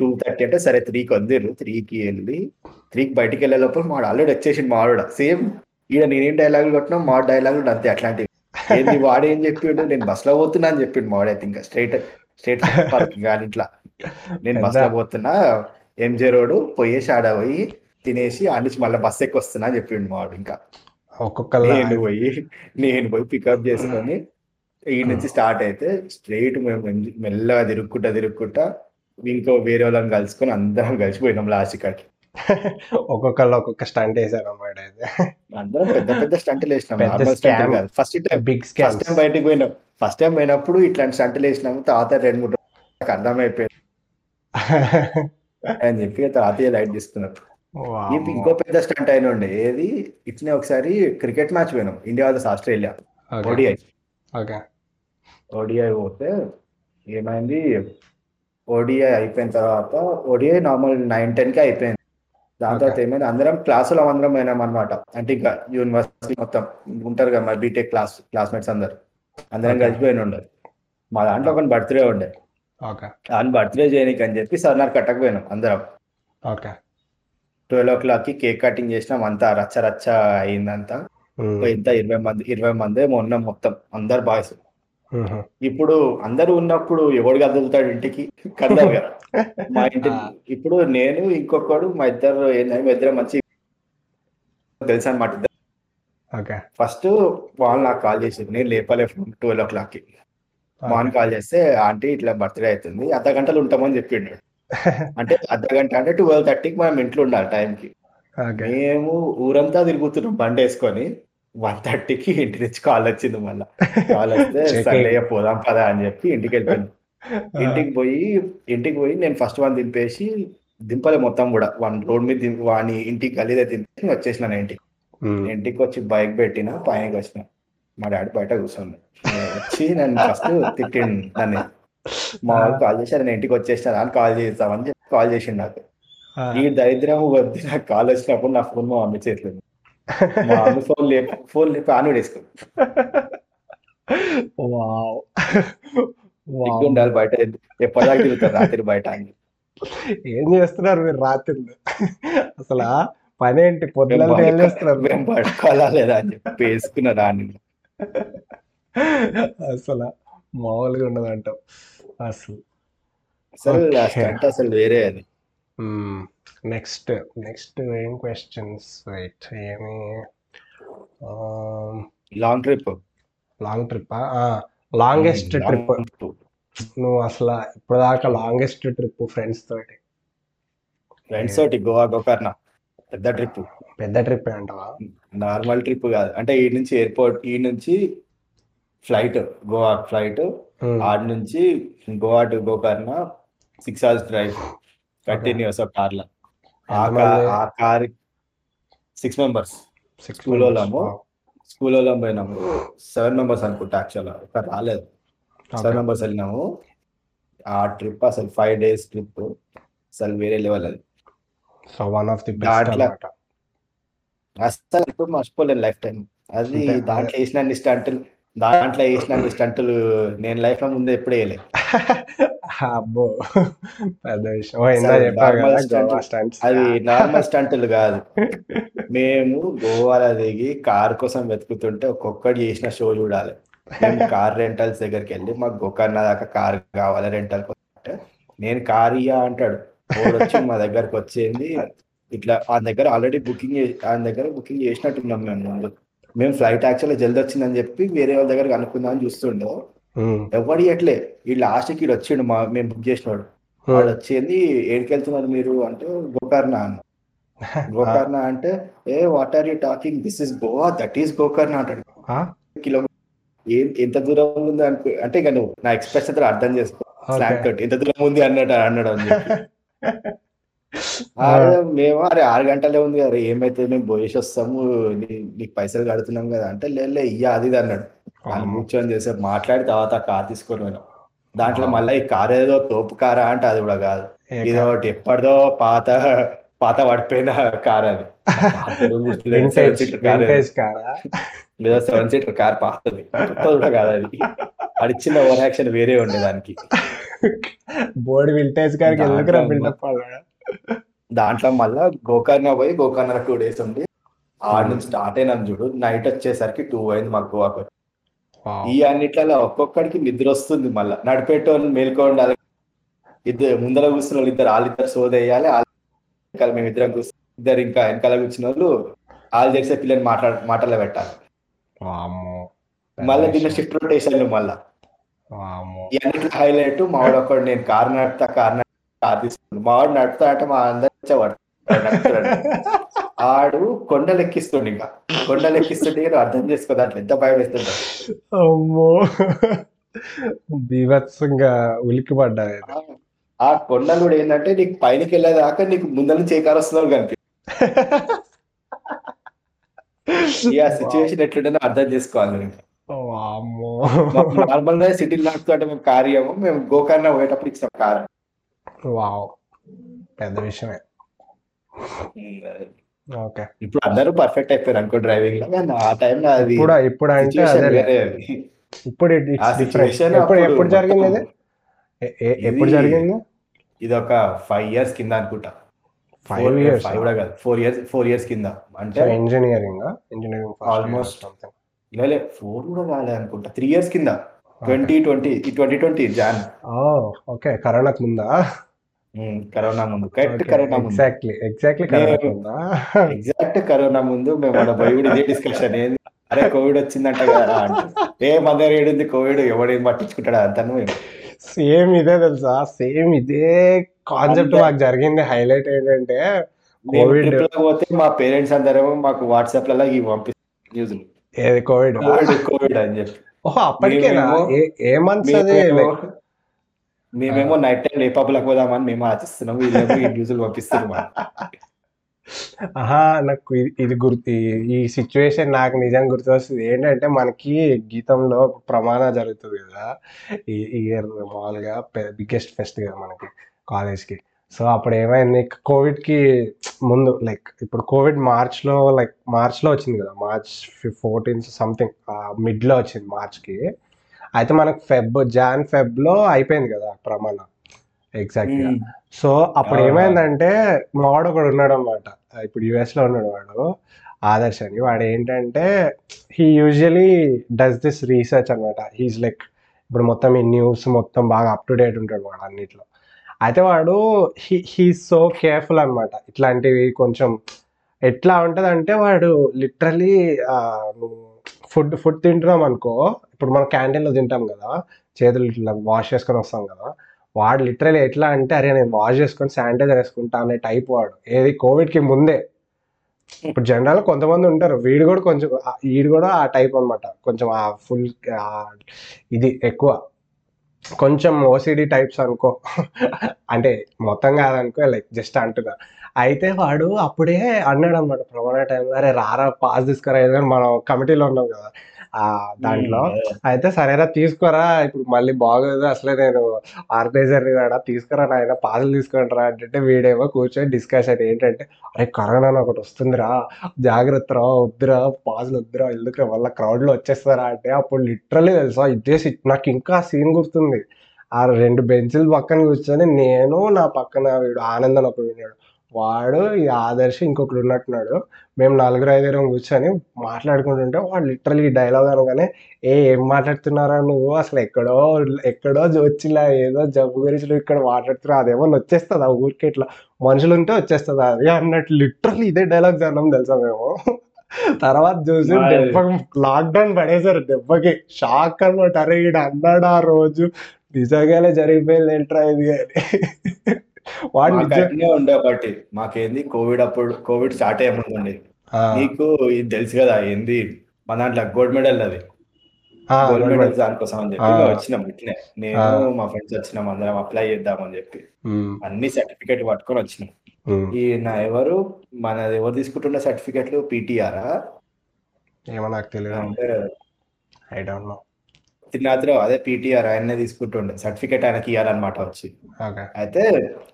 టూ థర్టీ అంటే సరే త్రీకి వదిలేరు. త్రీకి వెళ్ళి త్రీకి బయటికి వెళ్ళే లోపల మాడు ఆల్రెడీ వచ్చేసిండు మాడు సేమ్ ఈడ నేనేం డైలాగులు కొట్టినా మా డైలాగులు అంతే అట్లాంటివి. ఏంది వాడు ఏం చెప్పిండు? నేను బస్లో పోతున్నా అని చెప్పిండు మాడైతే ఇంకా. స్ట్రైట్ స్ట్రైట్ పార్కింగ్ కానీ ఇట్లా. నేను బస్లో పోతున్నా ఎంజే రోడ్ పోయేసి ఆడ పోయి తినేసి ఆడ నుంచి మళ్ళీ బస్ ఎక్కి వస్తున్నా అని చెప్పిండు మాడు ఇంకా. ఒక్కొక్కళ్ళ నేను పోయి నేను పోయి పికప్ చేసుకొని ఈ నుంచి స్టార్ట్ అయితే స్ట్రైట్ మేము మెల్- మెల్లగా తిరుక్కుంటా తిరుక్కుంటా ఇంకో వేరే వాళ్ళని కలుసుకొని అందరం కలిసిపోయినాం లాస్ట్ కాడికి ఒక్కొక్కళ్ళు ఒక్కొక్క స్టంట్ వేసారు అన్నమాట అయితే. అందరం పెద్ద పెద్ద స్టంట్లు వేసినాం first time big first time బయటికి పోయినాం. ఫస్ట్ టైం పోయినప్పుడు ఇట్లాంటి స్టంట్లు వేసినాము తాత రెండు మూడు అర్థమైపోయింది. అని చెప్పి తాతయ్య లైట్ తీసుకున్నారు ఇంకో పెద్ద స్టంట్ అయిన ఉండే ఏది? ఇట్లనే ఒకసారి క్రికెట్ మ్యాచ్ పోయినాం. India versus Australia. ODI. ODI పోతే ఏమైంది? ఓడిఐ అయిపోయిన తర్వాత ఓడిఐ నార్మల్ నైన్ టెన్కి అయిపోయింది. దాని తర్వాత. ఏమైంది? అందరం క్లాసులో అందరం పోయినాం అనమాట అంటే ఇంకా యూనివర్సిటీ మొత్తం ఉంటారు కదా మా బీటెక్ క్లాస్ క్లాస్మేట్స్ అందరు. అందరం. కలిసిపోయిన ఉండే మా దాంట్లో ఒక బర్త్డే ఉండే. ఆయన బర్త్డే చేయనీకి అని చెప్పి సర్నార్ కట్టకపోయినాం అందరం. ఓకే ట్వెల్వ్ ఓ క్లాక్కి కేక్ కటింగ్ చేసినాం అంతా రచ్చ రచ్చ అయిందంతా. ఇంత ఇరవై మంది ఇరవై మంది ఉన్నాం మొత్తం అందరు బాయ్స్ ఉహు. ఇప్పుడు అందరూ ఉన్నప్పుడు ఎవడు కదులుతాడు ఇంటికి? కదలరు కదా మా ఇంటి ఆ. ఇప్పుడు నేను ఇంకొకడు మా ఇద్దరు ఏంటంటే మా ఇద్దరు మంచి తెలుసు అనమాట ఫస్ట్ వాళ్ళు నాకు కాల్ చేసింది నేను లేపలే ఫోన్ ట్వెల్వ్ ఓ క్లాక్కి. మార్నింగ్ కాల్ చేస్తే ఆంటీ ఇట్లా బర్త్డే అవుతుంది. అర్ధ గంటలు ఉంటామని చెప్పిండు. అంటే అర్ధ గంట అంటే ట్వెల్వ్ థర్టీకి మనం ఇంట్లో ఉండాలి టైంకి. మేము ఊరంతా తిరుగుతున్నాం బండి వేసుకొని. వన్ థర్టీకి ఇంటి నుంచి కాల్ వచ్చింది మళ్ళీ. కాల్ వస్తే. సర్లే పోదాం పదా అని చెప్పి ఇంటికి వెళ్ళిపోయాను ఇంటికి పోయి ఇంటికి పోయి నేను ఫస్ట్ వన్ దింపేసి దింపలే మొత్తం కూడా. వన్ రోడ్ మీద దింపి వాని ఇంటికి గలీదే దింపేసి వచ్చేసిన ఇంటికి. ఇంటికి వచ్చి బైక్ పెట్టిన పైనకి వచ్చిన. మా డాడీ బయట కూర్చుంది నేను వచ్చి నన్ను ఫస్ట్ తిట్టిండు నన్ను. మా వాళ్ళు కాల్ చేశారు నేను ఇంటికి వచ్చేసిన అని కాల్ చేస్తామని చెప్పి కాల్ చేసిండు నాకు. ఈ దరిద్రం వద్దు నాకు కాల్ వచ్చినప్పుడు నా ఫోన్ మా మమ్మీ చేతిలో. మా మమ్మీ ఫోన్ లేపు ఫోన్ లేపి ఆన్ వేసుకో వావ్. ఎక్కువ వావ్. ఉండాలి బయట ఎప్పటిదాకా తిరుగుతారు రాత్రి బయట అని. ఏం చేస్తున్నారు మీరు రాత్రిళ్ళు? అసలు ఆ పని ఏంటి పొద్దున ఏం చేస్తున్నారు? మేము పడుకోవాలా లేదా అని చెప్పి వేసుకున్న రాని అసలు మామూలుగా ఉండదంటాం అసలు. అసలు. స్టంట్ అసలు వేరే అది. నెక్స్ట్ నెక్స్ట్ ఏం క్వశ్చన్స్ రైట్ ఏమి? Long trip long trip longest trip నువ్వు అసలు ఇప్పటిదాకా లాంగెస్ట్ ట్రిప్ ఫ్రెండ్స్ తోటి. ఫ్రెండ్స్ తోటి గోవా గోకర్ణ. పెద్ద ట్రిప్ పెద్ద ట్రిప్ అంటావా? నార్మల్ ట్రిప్ కాదు. అంటే ఈ నుంచి ఎయిర్పోర్ట్ ఈ నుంచి ఫ్లైట్ గోవా ఫ్లైట్ ఆడ నుంచి Goa to Gokarna six hours drive continuous కార్లో ఆ? కార్ ఆ కార్ సిక్స్ మెంబర్స్. Members. వాళ్ళము? స్కూల్ వాళ్ళం పోయినాము. సెవెన్ మెంబర్స్ అనుకుంటా యాక్చువల్ ఒక రాలేదు. సెవెన్. మెంబర్స్ వెళ్ళినాము. ఆ ట్రిప్ అసలు ఫైవ్ డేస్ ట్రిప్. అసలు వేరే లెవెల్ అది. So one of the best దాంట్లో- అన్నమాట అసలు ఇప్పుడు మర్చిపోలేను లైఫ్ టైం. అది. దాంట్లో వేసిన స్టంటులు దాంట్లో వేసిన స్టంటులు నేను లైఫ్లో ముందే ఎప్పుడు వేయలేదు అబ్బో పెద్ద విషయం. అది నార్మల్ స్టంటులు కాదు. మేము గోవాలో దిగి కార్ కోసం వెతుకుతుంటే ఒక్కొక్కటి చేసిన షో చూడాలి. మేము కార్ రెంటల్స్ దగ్గరికి వెళ్ళి మాకు గోకర్ణ దాకా కార్ కావాలి రెంటల్ నేను కార్ ఇయ్యా అంటాడు. మా దగ్గరకు వచ్చేది. ఇట్లా ఆ దగ్గర ఆల్రెడీ బుకింగ్ ఆయన దగ్గర బుకింగ్ చేసినట్టున్నాం మేము ముందు. మేము ఫ్లైట్ యాక్చువల్గా జల్ది వచ్చిందని చెప్పి వేరే వాళ్ళ దగ్గర కనుక్కుందామని చూస్తుండే. ఎవడు అట్లే ఈ లాస్ట్కి ఈడు వచ్చిండు మా మేము బుక్ చేసినాడు. వాడు వచ్చేది ఏడికి వెళ్తున్నారు మీరు అంటే గోకర్ణ అన్న గోకర్ణ అంటే ఏ what are you talking this is Goa that is Gokarna అంటాడు. కిలోమీటర్ ఏం ఎంత దూరం ఉంది అనుకో అంటే ఇక నువ్వు నా ఎక్స్ప్రెషన్ అర్థం చేసుకో. స్లాంగ్ తోటి. ఎంత దూరం ఉంది అన్నట్టు అన్నాడు అని మేము అరే ఆరు గంటలే ఉంది అరే ఏమైతే మేము పోయేసి వస్తాము నీ- నీకు పైసలు కడుతున్నాం కదా అంటే లే ఇయ్య అది అన్నాడు. వాళ్ళు కూర్చొని చేసే మాట్లాడి తర్వాత కార్ తీసుకొని పోయినాం. దాంట్లో మళ్ళీ ఈ కార్ ఏదో తోపు కారా అంటే అది కూడా కాదు. ఇది ఒకటి ఎప్పటిదో పాత పాత పడిపోయిన కార్ అది. సెవెన్ సీటర్ కార్ కారా? లేదా సెవెన్ సీటర్ కార్ పాతది. కూడా కాదు అది. అడిచిన ఓవర్ యాక్షన్ వేరే ఉండే దానికి బోర్డు వింటేజ్ గారికి ఎందుకు దాంట్లో బిల్డప్ దాంట్లో మళ్ళా గోకర్ణ పోయి గోకర్ణ టూ డేస్ ఉంది ఆడ నుంచి స్టార్ట్ అయినాం చూడు. నైట్ వచ్చేసరికి టూ అయింది మాకు గోవాకు ఈ అన్నిట్లలో ఒక్కొక్కడికి నిద్ర వస్తుంది మళ్ళా. నడిపేటోళ్ళు మేల్కోండి అది ఇద్దరు ముందర కూర్చున్న వాళ్ళు ఇద్దరు వాళ్ళిద్దరు సోదేయాలి వెనకాల మేము ఇద్దరం కూర్చుని ఇద్దరు ఇంకా వెనకాల కూర్చున్న వాళ్ళు వాళ్ళు చేసే పిల్లని మాట్లాడ మాటలు పెట్టాలి. మళ్ళీ దీని షిఫ్ట్ రొటేషన్లు మళ్ళా. ఈ అన్నిట్లో హైలైట్ మావాడు ఒకడు నేను కార్ నడుపుతా కార్ కార్ తీసుకున్నాను మావాడు నడుపుతా అంటే మా అందరు. ఆడు కొండలు ఎక్కిస్తుండే ఇంకా. కొండలు ఎక్కిస్తుంటే నువ్వు అర్థం చేసుకో దాంట్లో ఎంత భయం వేస్తుంటాడు అమ్మో. బీభత్సంగా ఉలికి పడ్డా ఆ కొండలు కూడా ఏంటంటే నీకు పైనకి వెళ్ళేదాకా నీకు ముందర నుంచి వస్తుందో కనిపి ఆ సిచ్యువేషన్ ఎట్లుంటుందో అర్థం చేసుకోవాలి నార్మల్గా సిటీలో నడుపుతుంటే మేము కార్ ఇవ్వము మేము గోకర్ణ పోయేటప్పుడు ఇచ్చాం కార్. వావ్ పెద్ద విషయమే. ఓకే. ఇప్పుడు అందరూ పర్ఫెక్ట్ అయిపోయారు అనుకో డ్రైవింగ్లో. ఆ టైంలో అది ఇప్పుడు ఇప్పుడు అంటే. ఇప్పుడు situation ఎప్పుడు జరిగింది ఇది? ఎప్పుడు జరిగింది? ఇది ఒక ఫైవ్ ఇయర్స్ కింద అనుకుంటా. ఫైవ్ ఇయర్స్ ఫైవ్ కూడా కాదు. ఫోర్ ఇయర్స్ ఫోర్ ఇయర్స్ కింద. అంటే ఇంజనీరింగ్ ఇంజనీరింగ్ Almost. లేదు ఫోర్ కూడా కాలే అనుకుంటా. త్రీ ఇయర్స్ కింద. Twenty twenty twenty twenty Jan okay కరోనాకు ముందా? కరోనా ముందు. కరెక్ట్ కరోనా ముందు. ఎగ్జాక్ట్లీ ఎగ్జాక్ట్లీ కరోనాకు ముందా? ఎగ్జాక్ట్ కరోనా ముందు మేము కూడా ఇదే డిస్కషన్ ఏంది? అరే కోవిడ్ వచ్చిందంట కదా అంటే. ఏ మన ఏడుంది కోవిడ్ ఎవడేం పట్టించుకుంటాడు అంతను సేమ్ ఇదే తెలుసా? సేమ్ ఇదే కాన్సెప్ట్ మాకు జరిగింది. హైలైట్ ఏంటంటే కోవిడ్ పోతే మా పేరెంట్స్ అందరేమో మాకు వాట్సాప్లలో ఇవి పంపిస్తారు న్యూస్ ఏది కోవిడ్ కోవిడ్ కోవిడ్ అని చెప్పి. ఓహో అప్పటికేనా? ఏ మంత్స్ అది? మేమేమో నైట్ టైం లేపబులకు పోదామని మేము ఆచిస్తున్నాం వీళ్ళేమో పంపిస్తారు మాకు. ఆహా నాకు ఇది గుర్తు ఈ- సిచ్యువేషన్ నాకు నిజంగా గుర్తొస్తుంది. ఏంటంటే మనకి గీతంలో ప్రమాణ జరుగుతుంది కదా. ఈ ఇయర్ మామూలుగా బిగ్గెస్ట్ ఫెస్ట్ కదా మనకి కాలేజ్కి సో అప్పుడు ఏమైంది కోవిడ్కి ముందు లైక్ ఇప్పుడు కోవిడ్ మార్చ్లో లైక్ మార్చ్లో వచ్చింది కదా. మార్చ్ ఫోర్టీన్త్ సంథింగ్ మిడ్లో వచ్చింది మార్చ్కి. అయితే మనకు ఫెబ్ జాన్ ఫెబ్లో అయిపోయింది కదా ప్రమాణం. ఎగ్జాక్ట్గా ఉమ్. సో అప్పుడు. ఏమైందంటే మావాడు ఒకడు ఉన్నాడు అనమాట ఇప్పుడు యుఎస్లో ఉన్నాడు వాడు ఆదర్శ్ అని వాడు ఏంటంటే he usually does this research అనమాట హీస్ లైక్ ఇప్పుడు మొత్తం ఈ న్యూస్ మొత్తం బాగా అప్ టు డేట్ ఉంటాడు వాడు అన్నిట్లో. అయితే వాడు హీ హీ సో కేర్ఫుల్ అనమాట ఇట్లాంటివి కొంచెం ఎట్లా ఉంటుంది అంటే వాడు లిటరలీ ఫుడ్ ఫుడ్ తింటున్నాం అనుకో ఇప్పుడు మనం క్యాంటీన్లో తింటాం కదా చేతులు ఇట్లా వాష్ చేసుకొని వస్తాం కదా వాడు లిటరలీ ఎట్లా అంటే అరే నేను వాష్ చేసుకొని శానిటైజర్ వేసుకుంటా అనే టైప్ వాడు. ఏది కోవిడ్కి ముందే. ఇప్పుడు జనరల్ కొంతమంది ఉంటారు వీడు కూడా కొంచెం వీడు కూడా ఆ టైప్ అన్నమాట. కొంచెం ఆ ఫుల్ ఇది ఎక్కువ. కొంచెం ఓసిడి టైప్స్ అనుకో. అంటే మొత్తం కాదనుకో లైక్ జస్ట్ అంటున్నా. అయితే వాడు అప్పుడే అన్నాడు అనమాట ప్రమాణ టైం అరే రారా పాస్ తీసుకురా మనం కమిటీలో ఉన్నాం కదా. ఆ దాంట్లో. అయితే సరేరా తీసుకోరా. ఇప్పుడు మళ్ళీ బాగోదు. అసలే నేను ఆర్గనైజర్ కూడా తీసుకురా నాయన పాసులు తీసుకొని రా అంటే వీడేమో కూర్చొని డిస్కషన్ ఏంటంటే అరే కరోనా ఒకటి వస్తుందిరా. జాగ్రత్త రా వద్దురా. పాసులు వద్దురా. ఎందుకు వల్ల crowd లో వచ్చేస్తారా? అంటే అప్పుడు లిటరలీ తెలుసా ఇదే నాకు ఇంకా సీన్ గుర్తుంది. ఆ రెండు బెంచుల పక్కన కూర్చొని నేను నా పక్కన వీడు ఆనందన్ ఒకడు ఉన్నాడు. వాడు ఈ ఆదర్శ్ ఇంకొకడు ఉన్నట్టున్నాడు. మేము నలుగురు ఐదుగురం కూర్చొని మాట్లాడుకుంటుంటే వాడు లిటరలీ డైలాగ్ అనగానే ఏ ఏం మాట్లాడుతున్నారా నువ్వు? అసలు ఎక్కడో ఎక్కడో వచ్చిలా ఏదో జబ్బు గురించి నువ్వు ఇక్కడ మాట్లాడుతున్నావు అదేమో వచ్చేస్తుంది ఆ ఊరికి ఇట్లా? మనుషులు ఉంటే వచ్చేస్తుంది? అది అన్నట్టు లిటరల్లీ ఇదే డైలాగ్ జనం తెలుసా మేము? తర్వాత చూసి. దెబ్బ లాక్డౌన్ పడేశారు దెబ్బకి. షాక్ అనమాట. అరే ఈడు అన్నాడు ఆ రోజు? నిజంగానే జరిగిపోయింది ఏంట్రా ఇది? అని. వాడు ఉండే ఒకటి మాకేంది? కోవిడ్ అప్పుడు కోవిడ్ స్టార్ట్ అయ్యే ముందు ఉండేది ఆ, నీకు ఇది తెలుసు కదా ఏంది? మన దాంట్లో గోల్డ్ మెడల్ అది. Gold medal. దానికోసం అని చెప్పి వచ్చినాం ఇట్లనే. నేను. మా ఫ్రెండ్స్ వచ్చినాం అందరం అప్లై చేద్దామని చెప్పి. ఉమ్, అన్ని సర్టిఫికేట్ పట్టుకొని వచ్చినాం. ఈ నా ఎవరు? మన ఎవరు తీసుకుంటున్న సర్టిఫికెట్లు? పీటీఆరా? ఏమో నాకు తెలియదు అంటే ఐ డోంట్ నో. తిన్నాత్రం అదే పీటీఆర్ ఆయన్నే తీసుకుంటుండే. సర్టిఫికేట్ ఆయనకి ఇవ్వాలన్నమాట వచ్చి. అయితే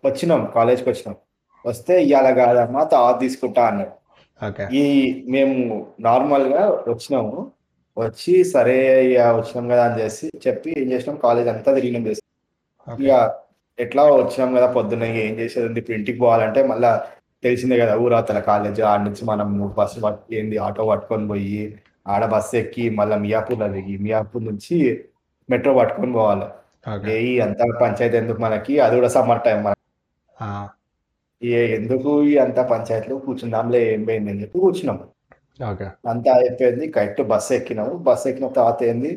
వచ్చినాం కాలేజ్కి వచ్చినాం. వస్తే ఇవాళ కాదమ్మా తర్వాత తీసుకుంటా అన్నాడు. ఈ మేము నార్మల్గా వచ్చినాము. వచ్చి సరే ఇక వచ్చినాం కదా అని చేసి చెప్పి ఏం చేసినాం? కాలేజ్ అంతా తిరిగినాం చేసి ఇక ఎట్లా వచ్చినాం కదా పొద్దున్న ఏం చేసేది? ఉంది ఇప్పుడు ఇంటికి పోవాలంటే మళ్ళా తెలిసిందే కదా ఊరవతల కాలేజ్. ఆడ నుంచి మనం బస్సు పట్టు ఏంది ఆటో పట్టుకొని పోయి ఆడ బస్సు ఎక్కి మళ్ళీ మియాపూర్లో దిగి మియాపూర్ నుంచి మెట్రో పట్టుకొని పోవాలి. ఏ అంతా పంచాయతీ ఎందుకు మనకి? అది కూడా సమ్మర్ టైం మన ఏ ఎందుకు ఈ అంతా పంచాయతీలో కూర్చుందాంలే ఏం పోయింది అని చెప్పి కూర్చున్నాం. ఓకే. అంతా అయిపోయింది కరెక్ట్ బస్సు ఎక్కినాము. బస్సు ఎక్కిన తర్వాత ఏంది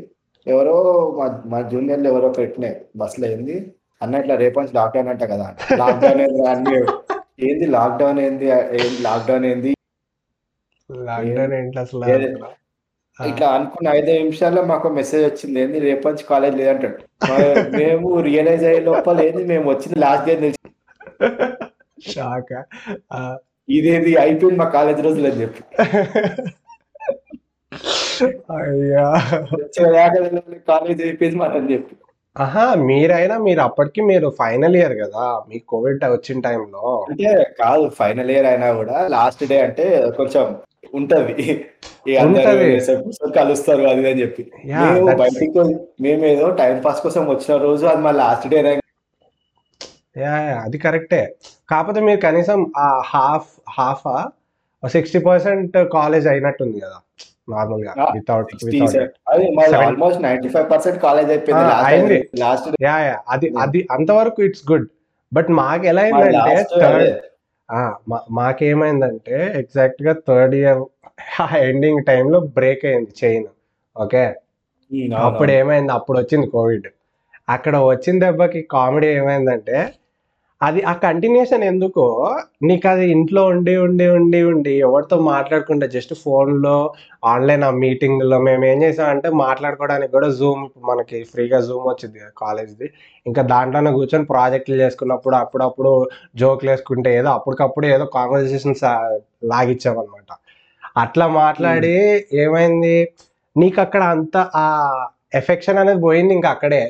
ఎవరో మా మా జూనియర్లు ఎవరో పెట్టినాయి బస్సులో ఏంది అన్న ఇట్లా రేపు నుంచి లాక్డౌన్ అంట కదా. లాక్డౌన్ ఏంది అన్ని. ఏంది లాక్డౌన్ ఏంది ఏంది లాక్డౌన్ ఏంది? లాక్డౌన్ ఏంటి అసలు? ఏది? ఇట్లా అనుకున్న ఐదు నిమిషాల్లో మాకు మెసేజ్ వచ్చింది ఏంది రేపు నుంచి కాలేజ్ లేదంటాడు. మేము రియలైజ్ అయ్యే లోపల ఏంది మేము వచ్చింది లాస్ట్ డే నుంచి. షాక్. ఇదేది అయిపోయింది మా కాలేజ్ రోజులు అని చెప్పి. అయ్యా. కాలేజ్ అయిపోయింది మనం చెప్పి. ఆహా మీరైనా మీరు అప్పటికి మీరు ఫైనల్ ఇయర్ కదా మీ కోవిడ్ వచ్చిన టైంలో అంటే కాదు ఫైనల్ ఇయర్ అయినా కూడా లాస్ట్ డే అంటే కొంచెం ఉంటది. కలుస్తారు అది అని చెప్పి. బయటికి మేము ఏదో టైం పాస్ కోసం వచ్చిన రోజు అది మా లాస్ట్ డే అది కరెక్టే కాకపోతే మీరు కనీసం ఆ half half sixty percent college అయినట్టుంది కదా నార్మల్గా without almost ninety five percent college అయిపోయింది అయింది. లాస్ట్ యా యా అది అది అంతవరకు ఇట్స్ గుడ్ బట్ మాకు ఎలా అయిందంటే మాకేమైందంటే ఎగ్జాక్ట్గా థర్డ్ ఇయర్ ఎండింగ్ టైంలో బ్రేక్ అయింది చైన్ ఓకే? అప్పుడు ఏమైంది అప్పుడు వచ్చింది కోవిడ్. అక్కడ వచ్చిన దెబ్బకి కామెడీ ఏమైందంటే అది ఆ కంటిన్యూషన్ ఎందుకో నీకు అది ఇంట్లో ఉండి ఉండి ఉండి ఉండి ఎవరితో మాట్లాడకుండా జస్ట్ ఫోన్లో ఆన్లైన్ ఆ మీటింగ్లో మేము ఏం చేసామంటే మాట్లాడుకోవడానికి కూడా జూమ్ మనకి ఫ్రీగా జూమ్ వచ్చింది కాలేజ్ది ఇంకా దాంట్లోనే కూర్చొని ప్రాజెక్టులు చేసుకున్నప్పుడు అప్పుడప్పుడు జోక్లు వేసుకుంటే ఏదో అప్పటికప్పుడు ఏదో కాన్వర్జేషన్స్ లాగిచ్చామన్నమాట. అట్లా మాట్లాడి ఏమైంది? నీకు అక్కడ అంత ఆ ఎఫెక్షన్ అనేది పోయింది ఇంకా అక్కడే.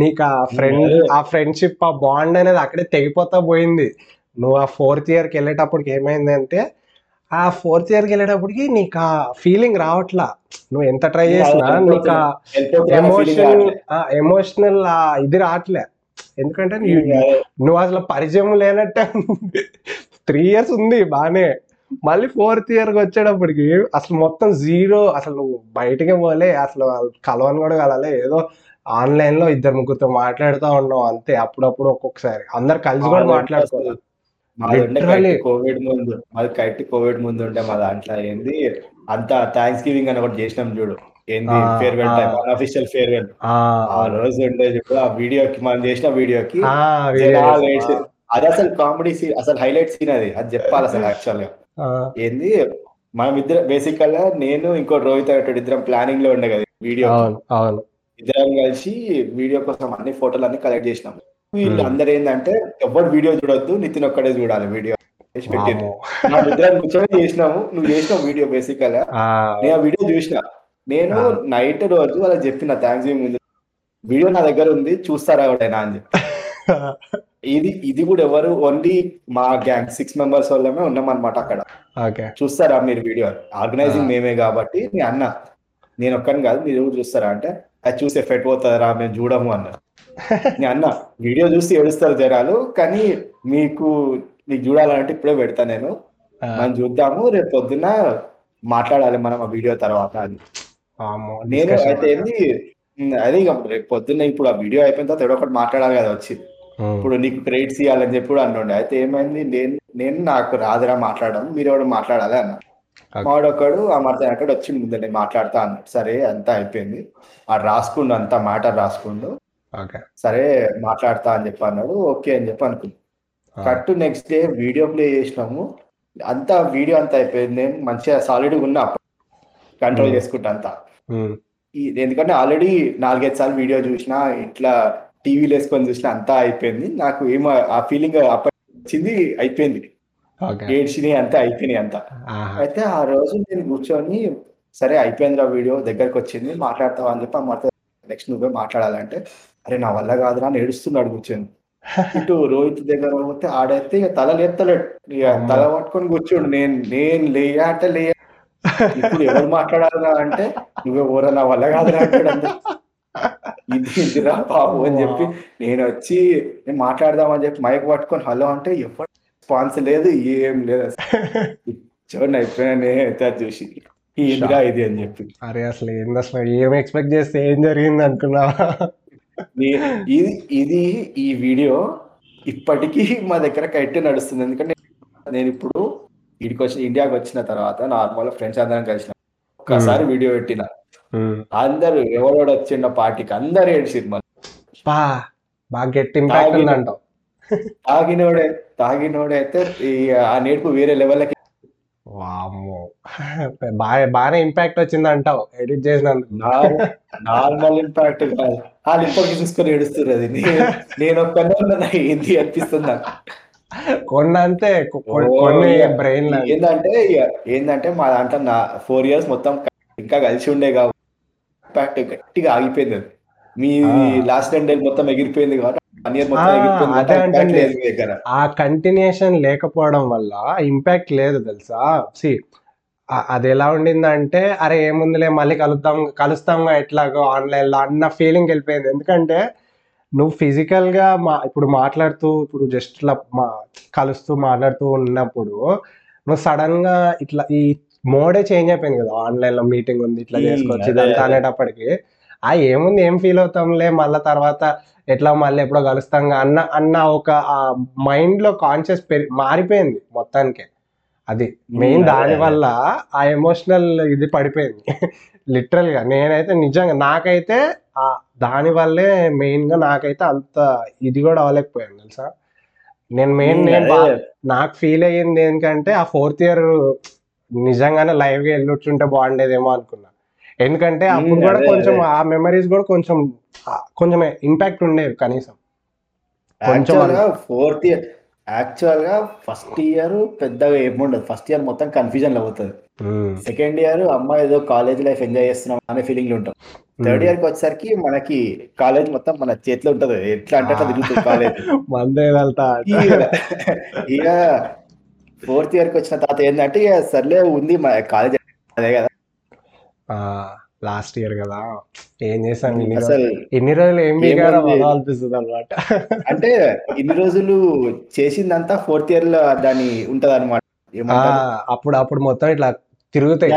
నీకు ఆ ఫ్రెండ్. ఆ ఫ్రెండ్షిప్ ఆ బాండ్ అనేది అక్కడే తెగిపోతా పోయింది. నువ్వు ఆ ఫోర్త్ ఇయర్కి వెళ్ళేటప్పటికి ఏమైంది అంటే ఆ ఫోర్త్ ఇయర్కి వెళ్ళేటప్పటికి నీకు ఆ ఫీలింగ్ రావట్లా. నువ్వు ఎంత ట్రై చేసినా నీకు ఆ ఎమోషన్ ఎమోషనల్ ఇది రావట్లే. ఎందుకంటే నువ్వు అసలు పరిచయం లేనట్టే త్రీ ఇయర్స్ ఉంది బానే. మళ్ళీ ఫోర్త్ ఇయర్కి వచ్చేటప్పటికి అసలు మొత్తం జీరో అసలు నువ్వు బయటకే పోలే. అసలు కలవని కూడా కలలే ఏదో ఆన్లైన్లో ఇద్దరు ముగ్గురితో మాట్లాడుతూ ఉన్నావు అంతే అప్పుడప్పుడు ఒక్కొక్కసారి. అందరు కలిసి కూడా మాట్లాడుకోవాలి. కోవిడ్ ముందు మాది కరెక్ట్ కోవిడ్ ముందు ఉండే మా దాంట్లో ఏంది అంత థ్యాంక్స్ గివింగ్ అని ఒకటి చేసినాం చూడు. ఏంది ఫేర్వెల్. టైం అన్అఫిషియల్ ఫేర్వెల్ ఆ, రోజు ఉండే చూడు ఆ వీడియోకి మనం చేసిన వీడియోకి అది అసలు కామెడీ సీన్ అసలు హైలైట్ సీన్ అది అది చెప్పాలి అసలు యాక్చువల్గా. ఏంది మనం ఇద్దరు బేసిక్గా నేను ఇంకో రోహిత్ అనేటోడు ఇద్దరం ప్లానింగ్లో ఉండే కదా వీడియో అవును. ఇద్దరం కలిసి వీడియో కోసం అన్ని ఫోటోలు అన్ని కలెక్ట్ చేసినాం. వీళ్ళు Hmm. అందరు ఏంటంటే ఎవరు వీడియో చూడొద్దు నితిన్ ఒక్కడే చూడాలి వీడియో. ఇద్దరం కూర్చొని చేసినాము నువ్వు చేసినావు వీడియో బేసిక్గా. ఆ, నేను ఆ వీడియో చూసిన. నేను. నైట్ రోజు వాళ్ళకి చెప్పిన థ్యాంక్స్ ముందు వీడియో నా దగ్గర ఉంది చూస్తారా ఎవడైనా అని చెప్పి. ఇది ఇది కూడా ఎవరు ఓన్లీ మా గ్యాంగ్ సిక్స్ మెంబర్స్ వాళ్ళమే ఉన్నాం అనమాట అక్కడ చూస్తారా మీరు వీడియో? ఆర్గనైజింగ్. మేమే కాబట్టి నీ అన్న నేను ఒక్కని కాదు మీరు చూస్తారా? అంటే అది చూసి ఎఫెక్ట్ పోతుందిరా మేము చూడము అన్నారు నీ అన్న వీడియో చూసి ఏడుస్తారు జనాలు కానీ మీకు నీకు చూడాలంటే ఇప్పుడే పెడతా నేను. మనం చూద్దాము రేపు పొద్దున్న మాట్లాడాలి మనం ఆ వీడియో తర్వాత అని. వామ్మో, నేను. అయితే ఏంది అదే ఇక రేపు పొద్దున్న ఇప్పుడు ఆ వీడియో అయిపోయిన తర్వాత ఒకటి మాట్లాడాలి కదా వచ్చి. ఉమ్, ఇప్పుడు నీకు క్రెడిట్స్ ఇవ్వాలని చెప్పి కూడా అన్నుండే. అయితే ఏమైంది నేను నేను నాకు రాదురా మాట్లాడడం మీరు ఎవరు మాట్లాడాలి అన్న. మావాడొక్కడు ఆ మాట అక్కడ వచ్చి ముందు నేను మాట్లాడతా అన్నాడు. సరే అంతా అయిపోయింది. ఆ రాసుకుండు అంతా మాట రాసుకుండు. సరే మాట్లాడతా అని చెప్పి అన్నాడు. ఓకే అని చెప్పి అనుకున్నాను ఆ, correct next day video play చేసినాము. అంతా వీడియో అంతా అయిపోయింది. నేను మంచిగా సాలిడ్గా ఉన్నా కంట్రోల్ Hmm. చేసుకుంటా అంతా. ఈ ఎందుకంటే ఆల్రెడీ నాలుగైదు సార్లు వీడియో చూసినా ఇట్లా టీవీలో వేసుకొని చూసినా అంతా అయిపోయింది. నాకు ఏమో ఆ ఫీలింగ్ అప్పటి వచ్చింది అయిపోయింది. ఏడ్చినాయి అంతా అయిపోయినాయి అంతా. అయితే ఆ రోజు నేను కూర్చొని సరే అయిపోయింది రా వీడియో దగ్గరకు వచ్చింది మాట్లాడతావా అని చెప్పి అమ్మ నెక్స్ట్ నువ్వే మాట్లాడాలంటే అరే నా వల్ల కాదురా అని ఏడుస్తున్నాడు కూర్చొని. ఇటు రోహిత్ దగ్గర పోతే ఆడైతే ఇక తల లేపుతలేడు. ఇక. తల పట్టుకొని కూర్చోడు. నేను నేను లేయా అంటే లేయా. ఇప్పుడు ఎవరు మాట్లాడాలరా అంటే నువ్వే ఊరా నా వల్ల కాదురా అంటాడు. ఇది ఇదిరా బాబు అని చెప్పి నేను వచ్చి నేను మాట్లాడదామని చెప్పి మైక్ పట్టుకొని హలో అంటే ఎవరు రెస్పాన్స్ లేదు ఏం లేదు. అసలు చూడండి అయిపోయినా చూసి ఏందిరా ఇది అని చెప్పి. అరే అసలు ఏంది అసలు ఏం ఎక్స్పెక్ట్ చేస్తే ఏం జరిగింది అనుకున్నావా? నే- ఇది ఇది ఈ వీడియో ఇప్పటికీ మా దగ్గర కరెక్ట్ నడుస్తుంది. ఎందుకంటే నేను ఇప్పుడు ఇడికి వచ్చి ఇండియాకి వచ్చిన తర్వాత నార్మల్ ఫ్రెండ్స్ అందరం కలిసిన ఒక్కసారి వీడియో పెట్టిన. అందరు ఎవడోడు వచ్చిండ పార్టీకి అందరు మళ్ళీ బా బాగా గట్టి ఇంపాక్ట్ ఉందంటావు. తాగినోడే తాగినోడైతే ఈ ఆ నేర్పు వేరే లెవెల్కి వామ్మో. బాగా బాగానే ఇంపాక్ట్ వచ్చింది అంటావు ఎడిట్ చేసినందుకు. నార్మల్ ఇంపాక్ట్ కాదు. వాళ్ళు ఇప్పటికి చూసుకొని ఏడుస్తారు అది. నేను ఒక్కనే ఏంది అనిపిస్తుంది నాకు. కొన్ని అంతే కొన్ని బ్రెయిన్ ఏంటంటే ఏంటంటే మా దాంట్లో నా ఫోర్ ఇయర్స్ మొత్తం ఇంకా కలిసి ఉండే కాబట్టి ఇంపాక్ట్ గట్టిగా ఆగిపోయింది మీ. లాస్ట్ టెన్ డేస్ మొత్తం ఎగిరిపోయింది కాబట్టి ఆ, కంటిన్యూషన్ లేకపోవడం వల్ల ఇంపాక్ట్ లేదు తెలుసా? సి అది ఎలా ఉండిందంటే అరే ఏముందిలే మళ్ళీ కలుద్దాం కలుస్తాంగా ఎట్లాగో ఆన్లైన్లో అన్న ఫీలింగ్ వెళ్ళిపోయింది. ఎందుకంటే నువ్వు ఫిజికల్గా మా ఇప్పుడు మాట్లాడుతూ ఇప్పుడు జస్ట్ ఇట్లా మా కలుస్తూ మాట్లాడుతూ ఉన్నప్పుడు నువ్వు సడన్గా ఇట్లా ఈ మోడే చేంజ్ అయిపోయింది కదా ఆన్లైన్లో మీటింగ్ ఉంది ఇట్లా చేసుకోవచ్చు ఇదంతా. అనేటప్పటికి. ఆ ఏముంది ఏం ఫీల్ అవుతాంలే మళ్ళీ తర్వాత ఎట్లా మళ్ళీ ఎప్పుడో కలుస్తాం అన్న అన్న ఒక ఆ మైండ్లో కాన్షియస్ మారిపోయింది మొత్తానికి. అది మెయిన్ అదే, దాని అదే. వల్ల ఆ ఎమోషనల్ ఇది పడిపోయింది. లిటరల్గా నేనైతే నిజంగా నాకైతే ఆ దాని వల్లే మెయిన్గా నాకైతే అంత ఇది కూడా అవ్వలేకపోయాను తెలుసా? నేను మెయిన్ నేను నాకు ఫీల్ అయ్యింది ఏంటంటే ఆ ఫోర్త్ ఇయర్ నిజంగానే లైవ్గా వెళ్ళొచ్చుంటే బాగుండేదేమో అనుకున్నా. ఎందుకంటే అప్పుడు కూడా కొంచెం. ఆ మెమరీస్ కూడా కొంచెం కొంచెం ఇంపాక్ట్ ఉండేవి కనీసం. కొంచెం ఫోర్త్ ఇయర్ యాక్చువల్గా ఫస్ట్ ఇయర్ పెద్దగా ఏముండదు ఫస్ట్ ఇయర్ మొత్తం కన్ఫ్యూజన్లో అవుతుంది సెకండ్ ఇయర్ అమ్మ ఏదో కాలేజ్ లైఫ్ ఎంజాయ్ చేస్తున్నాం అనే ఫీలింగ్లో ఉంటాం. థర్డ్ ఇయర్కి వచ్చేసరికి మనకి కాలేజ్ మొత్తం మన చేతిలో ఉంటది. ఎట్లా అంటే అట్లా తిరుగుతుంది కాలేజ్ మందే వెళ్తా ఇక ఫోర్త్ ఇయర్కి వచ్చిన తర్వాత ఏంటంటే ఇక సర్లే ఉంది మన కాలేజ్ అదే కదా. లాస్ట్ ఇయర్ కదా. ఏం చేసాం ఇన్ని రోజులు? అసలు ఇన్ని రోజులు ఏం బీగారా అనిపిస్తుంది అనమాట అంటే ఇన్ని రోజులు చేసిందంతా ఫోర్త్ ఇయర్లో దాని ఉంటది అనమాట అప్పుడు అప్పుడు మొత్తం ఇట్లా తిరుగుతాయి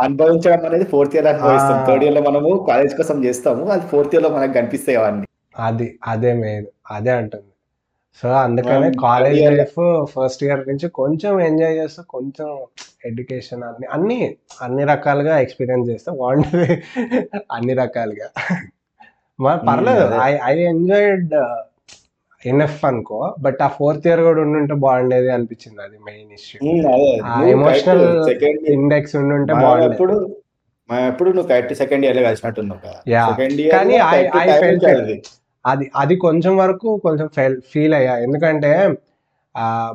అనుభవించడం అనేది ఫోర్త్ ఇయర్ అనుభవిస్తాం. థర్డ్ ఇయర్లో మనము కాలేజ్ కోసం చేస్తాము. అది ఫోర్త్ ఇయర్లో మనకు కనిపిస్తాయి అవన్నీ. అది అదే మెయిన్ అదే అంటుంది. సో అందుకనే కాలేజ్ లైఫ్ ఫస్ట్ ఇయర్ నుంచి కొంచెం ఎంజాయ్ చేస్తూ కొంచెం ఎడ్యుకేషన్ అన్ని అన్ని అన్ని రకాలుగా ఎక్స్పీరియన్స్ చేస్తే బాగుంటుంది అన్ని రకాలుగా మరి పర్లేదు అదే. ఐ ఐ ఎంజాయిడ్ ఎనఫ్ అనుకో బట్ ఆ ఫోర్త్ ఇయర్ కూడా ఉండుంటే బాగుండేది అనిపించింది అది మెయిన్ ఇష్యూ ఎమోషనల్ ఇండెక్స్ ఉండుంటే బాగుండేది ఎప్పుడు మనం ఎప్పుడు నువ్వు కరెక్ట్ సెకండ్ ఇయర్లో కలిసినట్టున్నావు కదా Yeah. సెకండ్ కానీ ఇయర్. అది అది కొంచెం వరకు కొంచెం ఫీల్ అయ్యా. ఎందుకంటే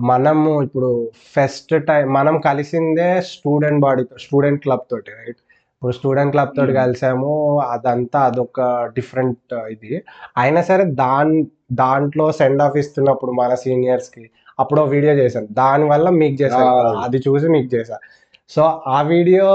మనము ఇప్పుడు ఫస్ట్ టైం మనం కలిసిందే స్టూడెంట్ బాడీతో స్టూడెంట్ క్లబ్ తోటి రైట్? ఇప్పుడు స్టూడెంట్ క్లబ్ తోటి Hmm. కలిసాము అదంతా అదొక డిఫరెంట్ ఇది. అయినా సరే దాన్ దాంట్లో సెండ్ ఆఫ్ ఇస్తున్నప్పుడు మన సీనియర్స్కి అప్పుడు వీడియో చేశాను. దానివల్ల మీకు చేశాను. అది చూసి మీకు చేశా. సో ఆ వీడియో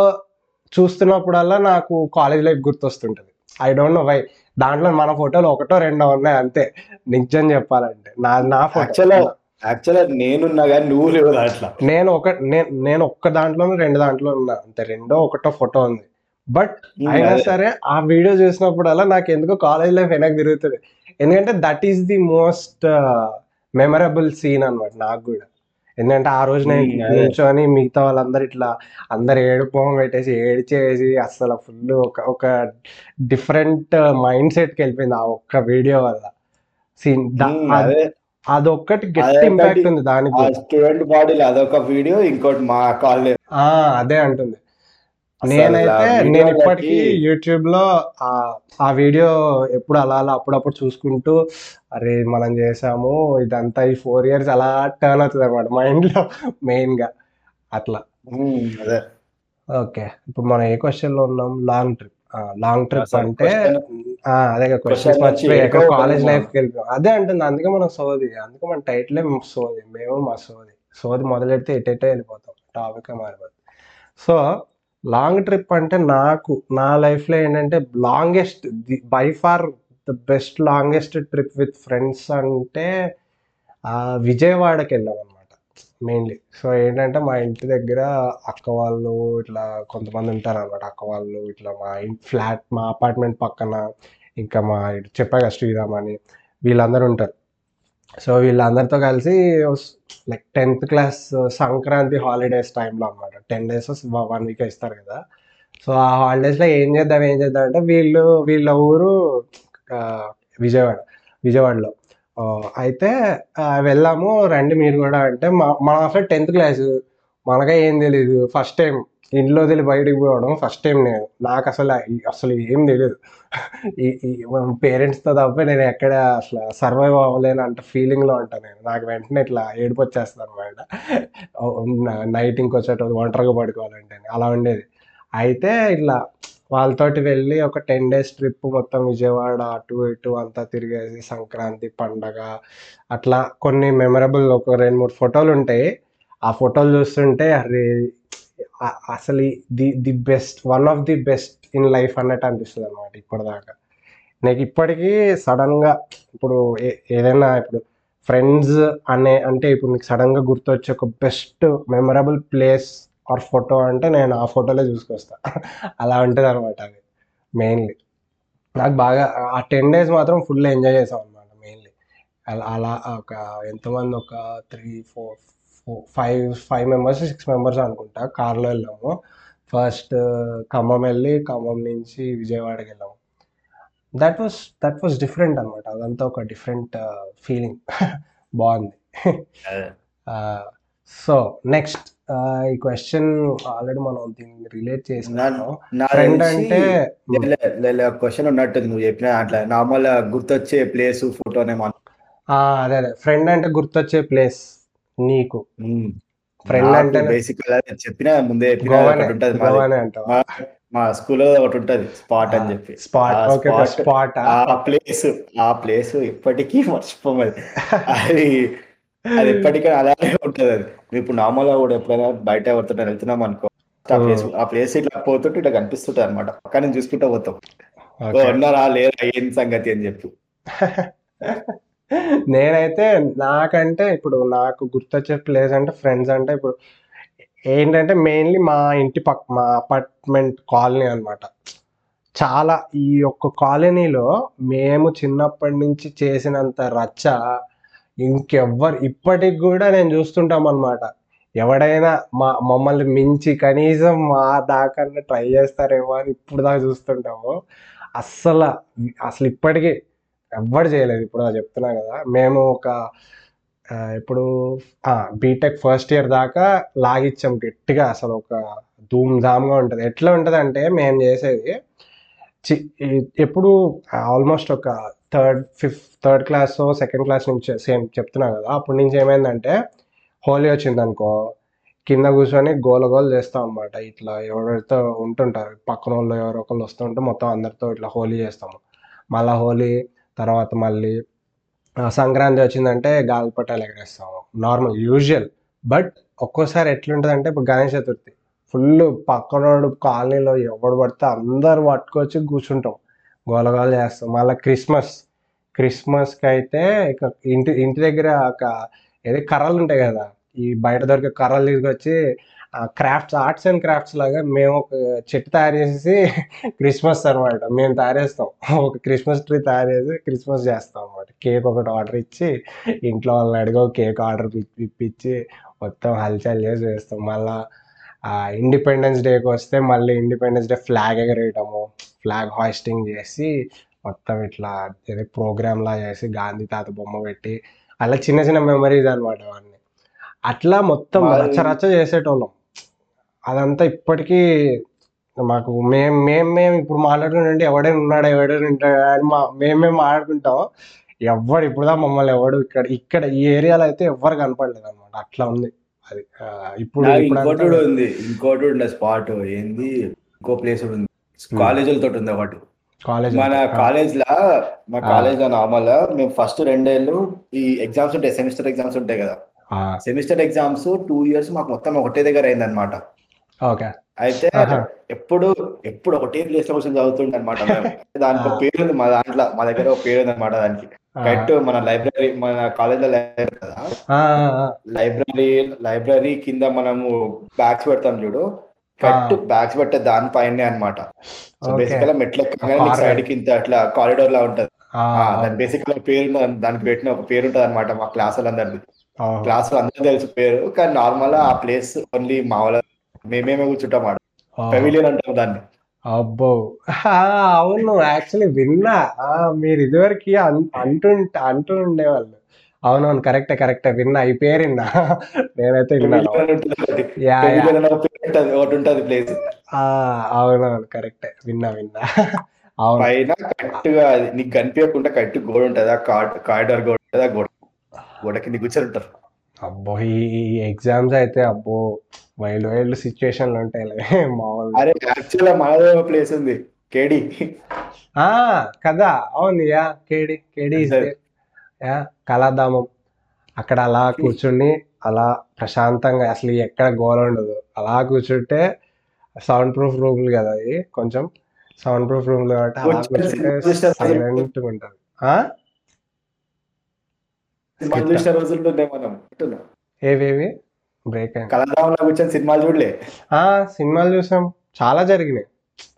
చూస్తున్నప్పుడల్లా నాకు college life గుర్తొస్తుంటది. I don't know why. దాంట్లో మన ఫోటోలు ఒకటో రెండో ఉన్నాయి అంతే. నిజం చెప్పాలంటే. నా నా ఫోటో. యాక్చువల్ నేనున్నా కానీ నువ్వు లేవు దాంట్లో. నేను ఒక నేను నేను ఒక్క దాంట్లోనూ రెండు దాంట్లో ఉన్నా. అంతే రెండో ఒకటో ఫోటో ఉంది. బట్ అయినా. సరే ఆ వీడియో చూసినప్పుడల్లా నాకు ఎందుకో కాలేజ్ లైఫ్ వెనక్కి తిరుగుతుంది. ఎందుకంటే that is the most memorable scene అన్నమాట నాకు కూడా. ఎందుకంటే ఆ రోజు నేను. నిల్చొని మిగతా వాళ్ళందరూ ఇట్లా అందరు ఏడుపోహం పెట్టేసి ఏడ్చేసి అసలు ఫుల్ ఒక ఒక డిఫరెంట్ మైండ్ సెట్కి వెళ్ళిపోయింది ఆ ఒక్క వీడియో వల్ల సీన్ అదొక్కటి గట్టి ఇంపాక్ట్. ఉంది దానికి. స్టూడెంట్ బాడీలో అదొక వీడియో ఇంకోటి మా కాలేజ్ ఆ అదే అంటుంది నేనైతే నేను ఇప్పటికీ యూట్యూబ్లో ఆ వీడియో ఎప్పుడు అలా అలా అప్పుడప్పుడు చూసుకుంటూ అరే మనం చేసాము ఇదంతా ఈ ఫోర్ ఇయర్స్ అలా టర్న్ అవుతుంది అనమాట మైండ్లో మెయిన్గా అట్లా అదే. ఓకే. ఇప్పుడు మనం ఏ క్వశ్చన్లో ఉన్నాం? Long trip. లాంగ్ ట్రిప్ అంటే అదే క్వశ్చన్స్ question మర్చిపోయి వచ్చి ఎక్కడ ఎక్కువ కాలేజ్ లైఫ్ వెళ్ళిపోయాం. అదే అంటుంది అందుకే మనం సోది అందుకే మన టైటిలే సోది మేము మా సోది. సోది మొదలెడితే ఎటెటే వెళ్ళిపోతాం టాపిక్ మారిపోతుంది సో లాంగ్ ట్రిప్ అంటే నాకు నా లైఫ్లో ఏంటంటే longest by far the best longest trip with friends అంటే విజయవాడకి వెళ్ళాం అనమాట మెయిన్లీ. సో ఏంటంటే మా ఇంటి దగ్గర అక్క వాళ్ళు ఇట్లా కొంతమంది ఉంటారు అనమాట అక్క వాళ్ళు ఇట్లా మా ఇంటి ఫ్లాట్ మా అపార్ట్మెంట్ పక్కన ఇంకా మా ఇటు చెప్పా కదా శ్రీరామ్ అని వీళ్ళందరూ ఉంటారు. సో వీళ్ళందరితో కలిసి like tenth class Sankranti holidays టైంలో అనమాట టెన్ డేస్ వన్ వీక్ ఇస్తారు కదా. సో ఆ హాలిడేస్లో ఏం చేద్దాం ఏం చేద్దాం అంటే వీళ్ళు వీళ్ళ ఊరు విజయవాడ విజయవాడలో. అయితే వెళ్ళాము. రండి మీరు కూడా అంటే మా మా అసలు టెన్త్ క్లాస్ మనకే ఏం తెలీదు. ఫస్ట్ టైం ఇంట్లో తెలిసి బయటికి పోవడం ఫస్ట్ టైం నేను. నాకు అసలు అసలు ఏం తెలియదు ఈ పేరెంట్స్తో తప్ప నేను ఎక్కడ అసలు సర్వైవ్ అవ్వలేను అంట ఫీలింగ్లో ఉంటాను నేను. నాకు వెంటనే ఇట్లా ఏడుపు వచ్చేస్తుంది అనమాట నైట్ ఇంకొచ్చేట ఒంటరిగా పడుకోవాలంటే అలా ఉండేది. అయితే ఇట్లా వాళ్ళతోటి వెళ్ళి ఒక టెన్ డేస్ ట్రిప్ మొత్తం విజయవాడ అటు ఇటు అంతా తిరిగేసి సంక్రాంతి పండగ అట్లా కొన్ని మెమరబుల్ ఒక రెండు మూడు ఫోటోలు ఉంటాయి. ఆ ఫోటోలు చూస్తుంటే అరే అసలు the the best one of the best in life అన్నట్టు అనిపిస్తుంది అనమాట ఇప్పటిదాకా. నాకు ఇప్పటికీ సడన్గా ఇప్పుడు ఏ- ఏదైనా ఇప్పుడు ఫ్రెండ్స్ అనే అంటే ఇప్పుడు నీకు సడన్గా గుర్తొచ్చే ఒక best memorable place or photo అంటే నేను ఆ ఫోటోలే చూసుకొస్తా. అలా ఉంటుంది అనమాట అది మెయిన్లీ. నాకు బాగా ఆ టెన్ డేస్ మాత్రం ఫుల్ ఎంజాయ్ చేసాం అనమాట మెయిన్లీ. అలా అలా ఒక ఎంతమంది ఒక three four five five members six members అనుకుంటా కార్లో వెళ్ళాము. ఫస్ట్ ఖమ్మం వెళ్ళి ఖమ్మం నుంచి విజయవాడకి వెళ్ళాము. That was that was different అనమాట అదంతా ఒక డిఫరెంట్ ఫీలింగ్ బాగుంది. సో నెక్స్ట్ ఈ క్వశ్చన్ ఆల్రెడీ మనం దీన్ని రిలేట్ చేసినాము. నా ఫ్రెండ్ అంటే క్వశ్చన్ ఉన్నట్టుంది. నువ్వు చెప్పిన అట్లా నార్మల్ గుర్తొచ్చే ప్లేస్ ఫోటోనే అదే అదే. ఫ్రెండ్ అంటే గుర్తొచ్చే ప్లేస్ నీకు. ఫ్రెండ్ అంటే బేసిక్ చెప్పిన ముందే చెప్పిన మా స్కూల్లో ఒకటి ఉంటది స్పాట్ అని చెప్పి. స్పాట్ స్పాట్ ఆ? ప్లేస్ ఆ ప్లేస్ ఇప్పటికీ మర్చిపోమది అది. అది ఇప్పటికీ అలానే ఉంటది అది. ఇప్పుడు నార్మల్గా కూడా ఎప్పుడైనా బయట ఎవరితో వెళ్తున్నాం అనుకో ఆ ప్లేస్ ఆ ప్లేస్ ఇట్లా పోతుంటే ఇట్లా కనిపిస్తుంటది అనమాట పక్క నుంచి చూసుకుంటూ పోతాం. ఉన్నారా లేరా ఏం సంగతి అని చెప్పి. నేనైతే నాకంటే ఇప్పుడు నాకు గుర్తొచ్చే ప్లేస్ అంటే ఫ్రెండ్స్ అంటే ఇప్పుడు ఏంటంటే మెయిన్లీ మా ఇంటి పక్క మా అపార్ట్మెంట్ కాలనీ అనమాట చాలా ఈ ఒక్క కాలనీలో మేము చిన్నప్పటి నుంచి చేసినంత రచ్చ ఇంకెవ్వరు ఇప్పటికి కూడా నేను చూస్తుంటాం అనమాట ఎవడైనా మా మమ్మల్ని మించి కనీసం మా దాకా ట్రై చేస్తారేమో అని ఇప్పుడు దాకా చూస్తుంటాము. అస్సలు అసలు ఇప్పటికీ ఎవ్వరు చేయలేదు. ఇప్పుడు అది చెప్తున్నా కదా. మేము ఒక ఇప్పుడు బీటెక్ ఫస్ట్ ఇయర్ దాకా లాగిచ్చాం గట్టిగా. అసలు ఒక ధూమ్ ధామ్గా ఉంటుంది. ఎట్లా ఉంటుంది అంటే మేము చేసేది చి- ఎప్పుడు ఆల్మోస్ట్ ఒక third fifth third class second class నుంచి సేమ్ చెప్తున్నా కదా. అప్పటి నుంచి ఏమైందంటే హోలీ వచ్చింది అనుకో కింద కూర్చొని గోల గోల చేస్తాం అనమాట ఇట్లా ఎవరితో ఉంటుంటారు పక్కన వాళ్ళు ఎవరో ఒకళ్ళు వస్తుంటే మొత్తం అందరితో ఇట్లా హోలీ చేస్తాము. మళ్ళీ హోలీ తర్వాత మళ్ళీ సంక్రాంతి వచ్చిందంటే గాలిపటాలు ఎగరేస్తాము. నార్మల్ యూజువల్ బట్ ఒక్కోసారి ఎట్లుంటుంది అంటే ఇప్పుడు గణేష్ చతుర్థి. ఫుల్ పక్కనోడు కాలనీలో ఎవడు పడితే అందరు పట్టుకొచ్చి కూర్చుంటాం. గోలగోలు చేస్తాం. మళ్ళీ క్రిస్మస్ క్రిస్మస్కి అయితే ఇక ఇంటి ఇంటి దగ్గర ఒక ఏది కర్రలు ఉంటాయి కదా ఈ బయట దొరికే కర్రలు తీసుకొచ్చి క్రాఫ్ట్స్ ఆర్ట్స్ అండ్ క్రాఫ్ట్స్ లాగా మేము ఒక చెట్టు తయారు చేసేసి క్రిస్మస్ అనమాట మేము తయారు చేస్తాం ఒక క్రిస్మస్ ట్రీ తయారు చేసి క్రిస్మస్ చేస్తాం అనమాట కేక్ ఒకటి ఆర్డర్ ఇచ్చి ఇంట్లో వాళ్ళని అడిగో కేక్ ఆర్డర్ ఇప్పించి మొత్తం హల్చల్ చేసి వేస్తాం. మళ్ళా ఇండిపెండెన్స్ డేకి వస్తే మళ్ళీ ఇండిపెండెన్స్ డే ఫ్లాగ్ ఎగరేయటము ఫ్లాగ్ హాయిస్టింగ్ చేసి మొత్తం ఇట్లా ఏదో ప్రోగ్రామ్ లా చేసి గాంధీ తాత బొమ్మ పెట్టి అలా చిన్న చిన్న మెమరీస్ అనమాట అవన్నీ. అట్లా మొత్తం రచ్చ రచ్చ చేసేటోళ్ళం. అదంతా ఇప్పటికీ మాకు మేం మేం మేము ఇప్పుడు మాట్లాడుకుంటే ఎవడైనా ఉన్నాడా ఎవడైనా ఉంటాడా అని మా మేము మేము మాట్లాడుకుంటాం. ఎవడు ఇప్పుడుదా మమ్మల్ని ఎవడు ఇక్కడ ఇక్కడ ఈ ఏరియాలో అయితే ఎవ్వరు కనపడలేదు అనమాట అట్లా ఉంది. అది ఇప్పుడు ఇంకోటి ఉంది. ఇంకోటి ఉండే స్పాట్. ఏంది? ఇంకో ప్లేస్ ఉంది. కాలేజీలతో ఉంది ఒకటి కాలేజ్ మన కాలేజ్ లా మా. కాలేజ్లో నార్మల్ మేము ఫస్ట్ రెండేళ్ళు ఈ ఎగ్జామ్స్ ఉంటాయి సెమిస్టర్ ఎగ్జామ్స్ ఉంటాయి కదా. సెమిస్టర్ ఎగ్జామ్స్ టూ ఇయర్స్ మాకు మొత్తం ఒకటే దగ్గర అయిందన్నమాట. ఓకే అయితే. ఎప్పుడు ఎప్పుడు ఒకటే ప్లేస్లో కూర్చొని చదువుతుండే అనమాట దానికి. పేరు ఉంది మా దాంట్లో మా దగ్గర ఒక పేరు ఉంది అనమాట దానికి. కరెక్ట్ మన లైబ్రరీ మన కాలేజ్లో లైబ్రరీ కదా లైబ్రరీ లైబ్రరీ కింద మనము బ్యాగ్స్ పెడతాం చూడు. కరెక్ట్ బ్యాగ్స్ పెట్టే దానిపైనే అన్నమాట. So Okay. బేసికల్ మెట్ల. సైడ్కి ఇంత అట్లా కారిడోర్ లా ఉంటది. దాని బేసికల్ పేరు దానికి పెట్టిన ఒక పేరు ఉంటది అనమాట మా క్లాస్ వాళ్ళందరిది. క్లాస్లో అందరూ తెలుసు పేరు కానీ నార్మల్ ఆ ప్లేస్ ఓన్లీ మా వాళ్ళ మేమేమే కూర్చుంటాం ఆడ. పెవిలియన్ అంటాం దాన్ని. అబ్బో. అవును యాక్చువల్లీ విన్నా. ఆ, మీరు ఇదివరకు అంటుంట అంటూ ఉండేవాళ్ళు. అవునవును కరెక్టే కరెక్టే విన్నా. ఈ పేరు విన్నా. నేనైతే విన్నాను ఒకటి ప్లేస్ ఆ, అవునవును కరెక్టే విన్నా విన్నా. అవును. పైన నీకు కనిపించకుండా కరెక్ట్ గోడ ఉంటది. ఆ కారిడార్ గోడ ఉంటది ఆ గోడ. గోడ కింద కూర్చొని ఉంటారు. అబ్బో ఈ ఎగ్జామ్స్ అయితే అబ్బో. వైల్డ్ వైల్డ్ సిచ్యువేషన్లు ఉంటాయి మామూలు అరే యాక్చువల్ మనదే ప్లేస్ ఉంది కేడి. ఆ కదా అవును యా కేడి కేడి. యా కళాధామం. అక్కడ అలా కూర్చుని అలా ప్రశాంతంగా అసలు ఎక్కడ గోల ఉండదు. అలా కూర్చుంటే సౌండ్ ప్రూఫ్ రూమ్లు కదా అవి కొంచెం. సౌండ్ ప్రూఫ్ రూమ్లు కాబట్టి అలా కూర్చుంటే సైలెంట్ ఉంటుంది. ఏవేవి? బ్రేక్ కళాధామంలో కూర్చొని సినిమాలు చూడలే. ఆ సినిమాలు చూసాం. చాలా జరిగినాయి.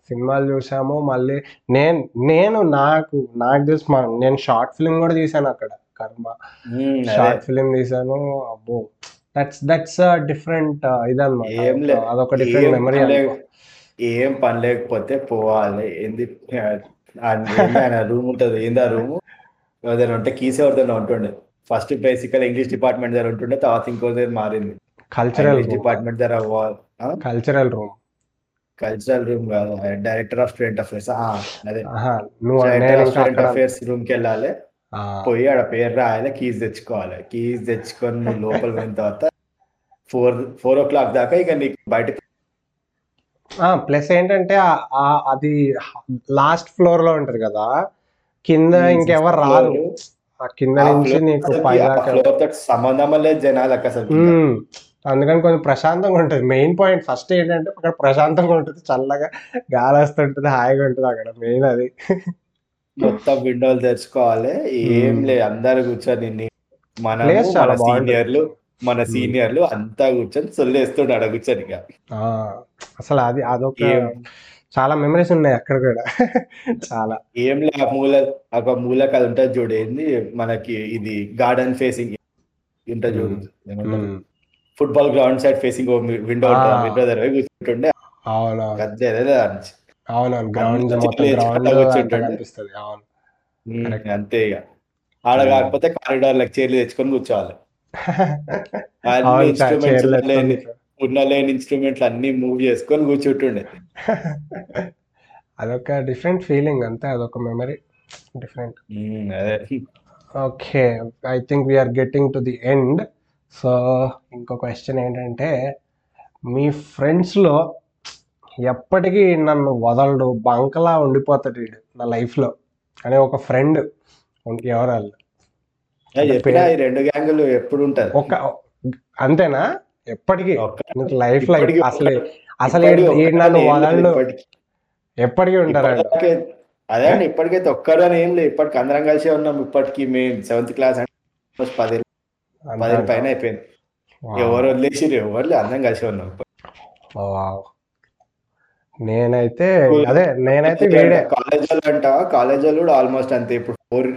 సినిమాలు చూసాము మళ్ళీ నేను నేను నాకు నాకు తెలిసి మా నేను షార్ట్ ఫిల్మ్ కూడా తీసాను అక్కడ కర్మ. షార్ట్ ఫిల్మ్ తీసాను. అబ్బో. దట్స్ దట్స్ డిఫరెంట్ ఇదన్నమాట. అదొక డిఫరెంట్ మెమరీ ఏం పని లేకపోతే పోవాలి. ఏంది? ఆయన రూమ్ ఉంటది. ఏంది ఆ రూమ్? ఏదైనా ఉంటే కీస్ ఎవరిదైనా ఉంటుండే. ఫస్ట్ బేసికల్ ఇంగ్లీష్ డిపార్ట్మెంట్ దగ్గర ఉంటుండే తర్వాత ఇంకో మారింది. కల్చరల్ డిపార్ట్మెంట్ దగ్గర కల్చరల్ రూమ్ కల్చరల్ రూమ్ కాదు. డైరెక్టర్ ఆఫ్ స్టూడెంట్ అఫేర్స్ అదే. స్టూడెంట్ అఫేర్స్ రూమ్కి వెళ్ళాలి. పోయి ఆడ పేరు రాయాలి కీస్ తెచ్చుకోవాలి. కీస్ తెచ్చుకొని నువ్వు లోపల పోయిన తర్వాత ఫోర్ ఫోర్ ఓ క్లాక్ దాకా ఇక నీకు బయట ప్లస్ ఏంటంటే అది లాస్ట్ ఫ్లోర్లో ఉంటది కదా. కింద Hmm, ఇంకెవరు. ఆ కింద నుంచి నీకు సంబంధం లేదు జనాలకు అసలు. అందుకని కొంచెం ప్రశాంతంగా ఉంటుంది. మెయిన్ పాయింట్ ఫస్ట్ ఏంటంటే అక్కడ ప్రశాంతంగా ఉంటుంది. చల్లగా గాలి వస్తుంటుంది హాయిగా ఉంటుంది అక్కడ. మెయిన్ అది. మొత్తం విండోలు తెరుచుకోవాలి. ఏం Hmm. లేదు. అందరు కూర్చొని మన సీనియర్లు మన Hmm. సీనియర్లు అంతా కూర్చొని సొల్లేస్తుండే ఆడ కూర్చొని ఇక. అసలు అది అదొక చాలా మెమరీస్ ఉన్నాయి అక్కడ కూడా. చాలా. ఏం లే ఆ మూల ఒక మూలకి అది ఉంటుంది చూడు. ఏంది? మనకి ఇది గార్డెన్ ఫేసింగ్ ఉంటుంది చూడు. మ్మ్. Football ground side facing window పోయి కూర్చుంటుండే. అవునవును. గ్రౌండ్ కూర్చుంటుండే. అంతే ఇక ఆడ. కాకపోతే కారిడార్ లకి చైర్లు తెచ్చుకొని కూర్చోవాలి. ఉన్న లేని ఇన్స్ట్రుమెంట్లు అన్ని మూవ్ చేసుకొని కూర్చుంటుండే. అదొక డిఫరెంట్ ఫీలింగ్ అంతే అదొక memory different okay I think we're getting to the end so ఇంకో క్వశ్చన్ ఏంటంటే మీ ఫ్రెండ్స్లో ఎప్పటికీ నన్ను వదలడు బంకలా ఉండిపోతాడు వీడు నా లైఫ్లో అనే ఒక ఫ్రెండ్ ఎవరు వాళ్ళు? నేను చెప్పినా ఈ రెండు గ్యాంగులు ఎప్పుడు ఉంటది ఒక అంతేనా? ఎప్పటికీ. లైఫ్లో అసలు అసలు నన్ను వదలడు. ఎప్పటికీ ఇప్పటికే అదే అండి ఇప్పటికైతే ఒక్కడు అని ఏం లేదు. ఇప్పటికి అందరం కలిసి ఉన్నాం. ఇప్పటికి మేము సెవెంత్ క్లాస్ అంటే పది పది పైన అయిపోయింది. ఎవరు వదిలేసిరు ఎవరు అందరం కలిసి ఉన్నాం. నేనైతే అదే నేనైతే వీడే. కాలేజ్ వాళ్ళు అంట కాలేజ్ వాళ్ళు కూడా ఆల్మోస్ట్ అంతే. ఇప్పుడు ఫోర్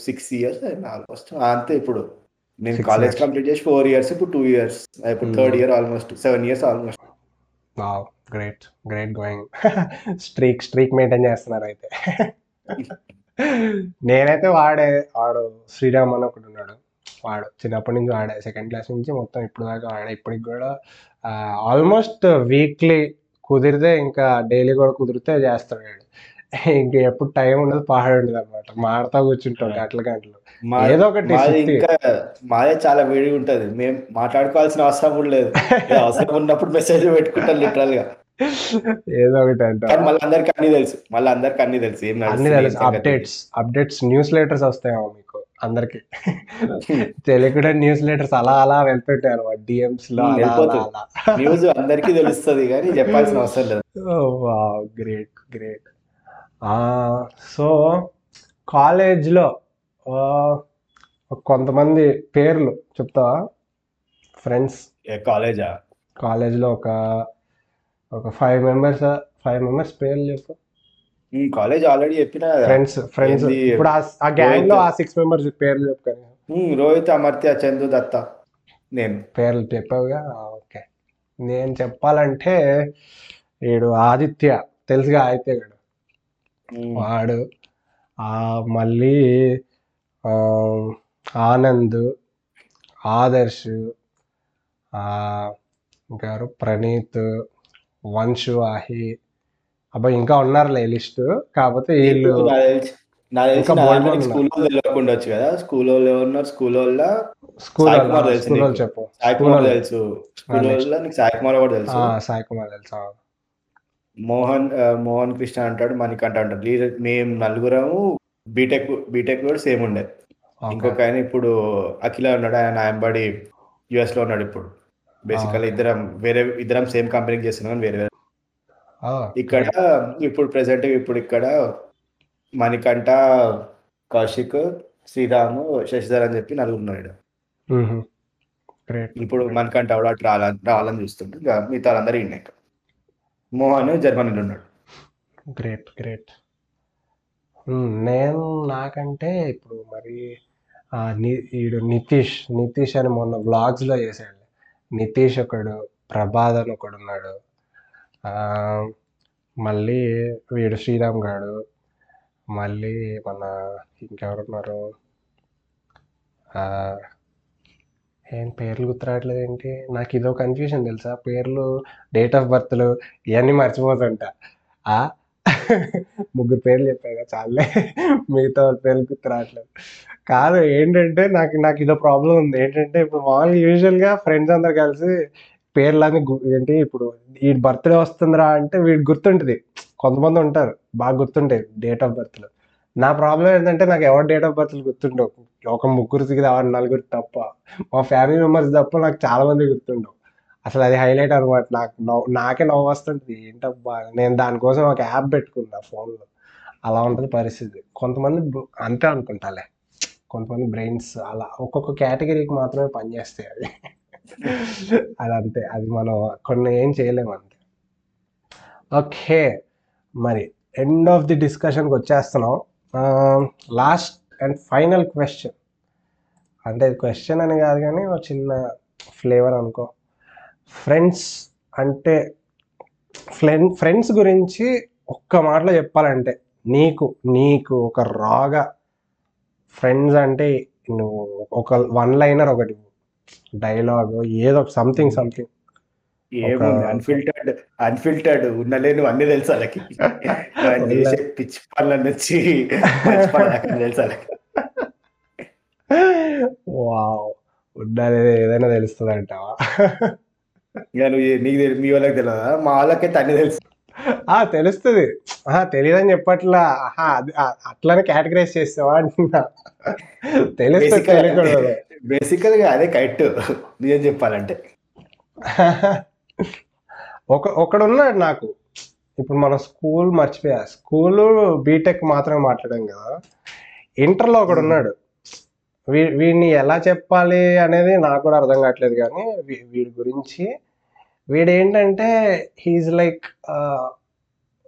సిక్స్ ఇయర్స్ ఆల్మోస్ట్ అంతే ఇప్పుడు. నేను కాలేజ్. కంప్లీట్ చేసి ఫోర్ ఇయర్స్ ఇప్పుడు టూ ఇయర్స్ ఇప్పుడు. Third year almost seven years almost great great going streak streak maintain చేస్తున్నారు అయితే. నేనైతే వాడే వాడు శ్రీరామ్ అని ఒకడు ఉన్నాడు. వాడు చిన్నప్పటి నుంచి వాడే సెకండ్ క్లాస్ నుంచి మొత్తం ఇప్పుడు దాకా వాడే ఇప్పటికి కూడా ఆల్మోస్ట్ వీక్లీ కుదిరితే ఇంకా డైలీ కూడా కుదిరితే చేస్తాడు వాడు. ఇంక ఎప్పుడు టైం ఉండదు పహాడు ఉండదు అనమాట మాడతా కూర్చుంటాం గంటల గంటలు. ఏదో ఒకటి మాది చాలా వేడిగా ఉంటది. మేము మాట్లాడుకోవాల్సిన అవసరం కూడా లేదు. అవసరం ఉన్నప్పుడు మెసేజ్ పెట్టుకుంటాం లిటరల్గా. ఏదో ఒకటి అంటారు మళ్ళీ అందరికి అన్ని తెలుసు. మళ్ళీ అందరికి అన్ని తెలుసు. ఏం అన్ని తెలుసు. అప్డేట్స్ అప్డేట్స్ న్యూస్ లెటర్స్ వస్తాయేమో మీకు. అందరికి. తెలియకుండా న్యూస్ లెటర్స్ అలా అలా వెళ్తుంటాయి అనమాట డిఎమ్స్లో న్యూస్ అందరికీ తెలుస్తుంది కానీ చెప్పాల్సిన అవసరం లేదు. Great great. సో కాలేజ్లో కొంతమంది పేర్లు చెప్తావా? ఫ్రెండ్స్ కాలేజా? కాలేజ్లో ఒక ఒక ఫైవ్ మెంబర్స్ ఫైవ్ మెంబర్స్ పేర్లు చెప్పు. కాలేజ్ ఆల్రెడీ చెప్పినా. Friends friends? ఇప్పుడు ఆ- గ్యాంగ్లో. ఆ సిక్స్ మెంబర్స్ పేర్లు చెప్పు కానీ ఉమ్, రోహిత్ అమర్త్య చందు దత్త నేను పేర్లు చెప్పావుగా ఓకే నేను చెప్పాలంటే వీడు ఆదిత్య తెలుసుగా ఆదిత్య గడు వాడు ఆ మళ్ళీ ఆనంద్ ఆదర్శ్ ఆ, ఇంకా? ప్రణీత్ వంశు ఆహి అబ్బాయి ఇంకా ఉన్నారులే లిస్ట్. కాకపోతే వీళ్ళు స్కూల్ కదా. స్కూల్ వాళ్ళు ఎవరున్నారు స్కూల్ వాళ్ళ స్కూల్ సాయి కుమార్ తెలుసు స్కూల్ నీకు. చెప్పు. సాయి స్కూల్ కుమార్ వాళ్ళు. తెలుసు. School next. వాళ్ళ నీకు సాయి కుమార్ కూడా తెలుసు. ఆ, సాయి కుమార్ తెలుసా మోహన్ మోహన్ కృష్ణ అంటాడు మణికంఠ అంటాడు. లీడర్ మేము నలుగురము బీటెక్ బీటెక్ కూడా సేమ్ ఉండే. ఇంకొక ఆయన ఇప్పుడు అఖిల ఉన్నాడు ఆయన నాయంబడి యుఎస్లో ఉన్నాడు ఇప్పుడు. బేసికల్ ఇద్దరం వేరే ఇద్దరం సేమ్ కంపెనీకి చేస్తున్నాం వేరే వేరే ఇక్కడ ఇప్పుడు ప్రెసెంట్ ఇప్పుడు ఇక్కడ మణికంఠ కౌశిక్ శ్రీరాము శశిధర్ అని చెప్పి నలుగురు ఉన్నాడు ఇప్పుడు మణికంఠ కూడా అటు రావాలని రావాలని చూస్తుంటే ఇక మిగతా ఈయన ఇక్కడ. మోహన్ జర్మనీలో ఉన్నాడు. గ్రేట్ గ్రేట్ నేను నాకంటే ఇప్పుడు మరి ఈడు నితీష్ నితీష్ అని మొన్న vlogs లో చేశాడు. నితీష్ ఒకడు ప్రభాద్ అని ఒకడు ఉన్నాడు. మళ్ళీ వీడు శ్రీరామ్ గాడు. మళ్ళీ మన ఇంకెవరున్నారు? ఏం పేర్లు గుర్తురావట్లేదు ఏంటి నాకు ఇదో కన్ఫ్యూజన్ తెలుసా? పేర్లు డేట్ ఆఫ్ బర్త్లు ఇవన్నీ మర్చిపోతుంట. ఆ? ముగ్గురు పేర్లు చెప్పాను కదా చాలే. మిగతా పేర్లు గుర్తు రావట్లేదు కాదు ఏంటంటే నాకు నాకు ఇదో ప్రాబ్లం ఉంది. ఏంటంటే ఇప్పుడు మామూలుగా యూజువల్గా ఫ్రెండ్స్ అందరు కలిసి పేర్లన్నీ గు- ఏంటి ఇప్పుడు ఈ బర్త్డే వస్తుందిరా అంటే వీడి గుర్తుంటుంది. కొంతమంది ఉంటారు. బాగా గుర్తుంటాయి. డేట్ ఆఫ్ బర్త్లు నా ప్రాబ్లం ఏంటంటే నాకు ఎవరి డేట్ ఆఫ్ బర్త్లు గుర్తుండవు. ఒక ముగ్గురికి ఆరు నలుగురు తప్ప. మా ఫ్యామిలీ మెంబర్స్ తప్ప నాకు చాలా మంది గుర్తుండవు. అసలు అది హైలైట్ అనమాట. నాకు నవ్వు నాకే నవ్వు వస్తుంటుంది. ఏంటబ్బా? నేను దానికోసం ఒక యాప్ పెట్టుకున్నా ఫోన్లో అలా ఉంటుంది పరిస్థితి. కొంతమంది అంతే అనుకుంటాలే. కొంతమంది బ్రెయిన్స్ అలా ఒక్కొక్క కేటగిరీకి మాత్రమే పనిచేస్తాయి అది అది అంతే అది మనం కొన్ని ఏం చేయలేము అంతే. ఓకే. మరి ఎండ్ ఆఫ్ ది డిస్కషన్కి వచ్చేస్తున్నాం. లాస్ట్ అండ్ ఫైనల్ క్వశ్చన్ అంటే క్వశ్చన్ అని కాదు కానీ ఒక చిన్న ఫ్లేవర్ అనుకో. ఫ్రెండ్స్ అంటే ఫ్రెండ్ ఫ్రెండ్స్ గురించి ఒక్క మాటలో చెప్పాలంటే నీకు నీకు ఒక రాగా. ఫ్రెండ్స్ అంటే నువ్వు ఒక వన్ లైనర్ ఒకటి డైలాగ్ ఏదో సంథింగ్ సంథింగ్ ఏముంది ఒక- అన్ఫిల్టర్డ్ అన్ఫిల్టర్డ్ ఉన్నలేను అన్ని తెలుసు వాళ్ళకి. వాళ్ళు చేసే పిచ్చి పనుల నుంచి తెలుసు వాళ్ళకి. వావ్. ఉండాలి ఏదైనా తెలుస్తుంది అంటావా నీకు తెలి- మీ వాళ్ళకి తెలియదా మా వాళ్ళకైతే అన్ని తెలుసు. ఆ తెలుస్తుంది. ఆహా తెలియదని చెప్పట్లా. ఆహా అట్లనే కేటగరైజ్ చేస్తావా అంటున్నా. తెలుస్తుంది తెలియకూడదు. బేసికల్గా అదే కరెక్ట్. నిజం చెప్పాలంటే. ఒక ఒకడున్నాడు నాకు. ఇప్పుడు మనం స్కూల్ మర్చిపోయా. స్కూల్ బీటెక్ మాత్రమే మాట్లాడాం కదా. ఇంటర్లో ఒకడు ఉన్నాడు. వీ వీడిని ఎలా చెప్పాలి అనేది నాకు కూడా అర్థం కావట్లేదు కానీ వీడి గురించి వీడు ఏంటంటే హీజ్ లైక్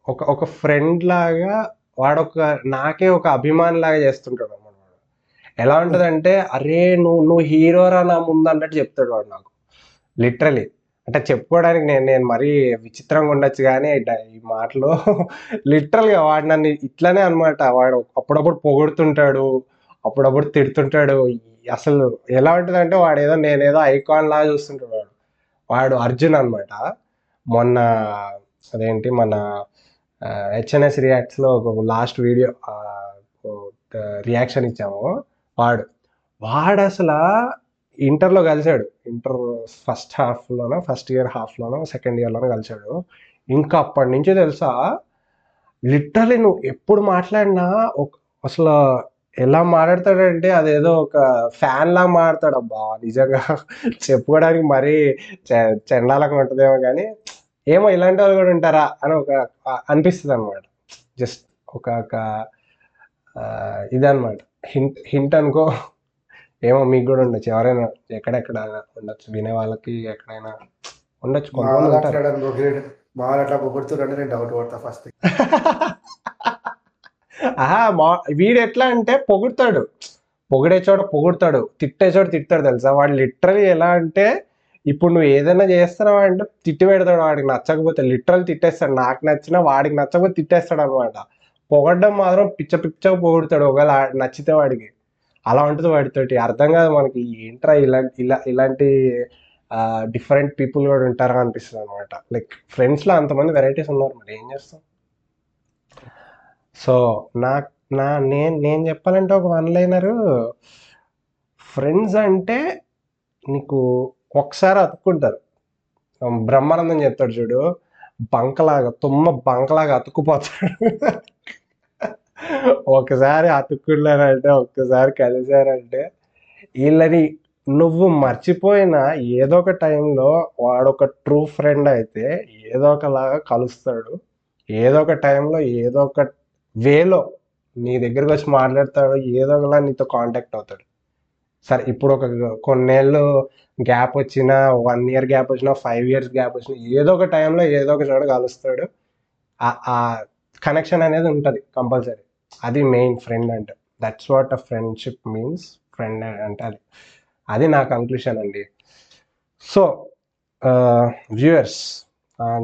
ఒక ఒక ఫ్రెండ్ లాగా వాడొక నాకే ఒక అభిమాని లాగా చేస్తుంటాడు ఎలా ఉంటుందంటే అరే నువ్వు నువ్వు హీరోరా నా ముందు అన్నట్టు చెప్తాడు వాడు నాకు. లిటరలీ అంటే చెప్పుకోవడానికి నేను నేను మరీ విచిత్రంగా ఉండొచ్చు కానీ ఈ మాటలో లిటరల్గా వాడు నన్ను ఇట్లానే అనమాట. వాడు అప్పుడప్పుడు పొగుడుతుంటాడు అప్పుడప్పుడు తిడుతుంటాడు. అసలు ఎలా ఉంటుందంటే వాడు ఏదో నేనేదో ఐకాన్ లాగా చూస్తుంటాడు వాడు. వాడు అర్జున్ అనమాట. మొన్న అదేంటి మన హెచ్ఎన్ఎస్ రియాక్ట్స్లో ఒక లాస్ట్ వీడియో రియాక్షన్ ఇచ్చాము. వాడు. వాడు అసలు ఇంటర్లో కలిశాడు. ఇంటర్ ఫస్ట్ హాఫ్లోనో ఫస్ట్ ఇయర్ హాఫ్లోనో సెకండ్ ఇయర్లోనో కలిశాడు. ఇంకా అప్పటి నుంచి తెలుసా లిటరలీ నువ్వు ఎప్పుడు మాట్లాడినా ఒక అసలు ఎలా మాట్లాడతాడంటే అదేదో ఒక ఫ్యాన్ లా మాట్లాడతాడు. అబ్బా నిజంగా చెప్పుకోవడానికి మరీ చె- చెండాలంగా ఉంటుందేమో కానీ ఏమో ఇలాంటి వాళ్ళు కూడా ఉంటారా అని ఒక అనిపిస్తుంది అనమాట జస్ట్ ఒక ఇది అనమాట హింట్ హింట్ అనుకో. ఏమో మీకు కూడా ఉండొచ్చు. ఎవరైనా ఎక్కడెక్కడ ఉండొచ్చు. వినే వాళ్ళకి ఎక్కడైనా ఉండొచ్చు. మా కొంతమంది వాళ్ళు ఉంటారు. అట్లా పొగిడి మా వాళ్ళు అట్లా పొగుడుతున్నారు నేను డౌట్ పడతా ఫస్ట్ ఆహా మా వీడు ఎట్లా అంటే పొగుడతాడు. పొగిడే చోట పొగుడతాడు. తిట్టే చోట తిట్టాడు తెలుసా? వాడు లిటరలీ ఎలా అంటే ఇప్పుడు నువ్వు ఏదైనా చేస్తున్నావు అంటే తిట్టి పెడతాడు. వాడికి నచ్చకపోతే లిటరల్ తిట్టేస్తాడు. నాకు నచ్చినా వాడికి నచ్చకపోతే తిట్టేస్తాడు అనమాట పొగడ్డం మాత్రం పిచ్చ పిచ్చగా పొగుడతాడు ఒకవేళ నచ్చితే వాడికి. అలా ఉంటుంది వాడితోటి అర్థం కాదు మనకి ఏంట్రా ఇలాంటి ఇలా ఇలాంటి డిఫరెంట్ పీపుల్ కూడా ఉంటారా అనిపిస్తుంది అనమాట లైక్ ఫ్రెండ్స్లో అంతమంది వెరైటీస్ ఉన్నారు మరి ఏం చేస్తాం? సో నాకు నా నేను నేను చెప్పాలంటే ఒక వన్ లైనరు ఫ్రెండ్స్ అంటే నీకు ఒకసారి అతుక్కుంటారు. బ్రహ్మానందం చెప్తాడు చూడు బంకలాగా తుమ్మ బంకలాగా అతుక్కుపోతాడు. ఒకసారి అతుక్కున్నారంటే ఒక్కసారి కలిశారంటే వీళ్ళని నువ్వు మర్చిపోయిన ఏదో ఒక టైంలో వాడు ఒక ట్రూ ఫ్రెండ్ అయితే ఏదో ఒకలాగా కలుస్తాడు. ఏదో ఒక టైంలో ఏదో ఒక వేలో నీ దగ్గరికి వచ్చి మాట్లాడతాడు ఏదో ఒకలా నీతో కాంటాక్ట్ అవుతాడు. సరే ఇప్పుడు ఒక కొన్నేళ్ళు గ్యాప్ వచ్చిన వన్ ఇయర్ గ్యాప్ వచ్చినా ఫైవ్ ఇయర్స్ గ్యాప్ వచ్చినా ఏదో ఒక టైంలో ఏదో ఒక చోట కలుస్తాడు. ఆ కనెక్షన్ అనేది ఉంటుంది కంపల్సరీ. అది మెయిన్ ఫ్రెండ్ అంటే. That's what a friendship means friend అంటే అది అది నా కంక్లూషన్ అండి. సో వ్యూయర్స్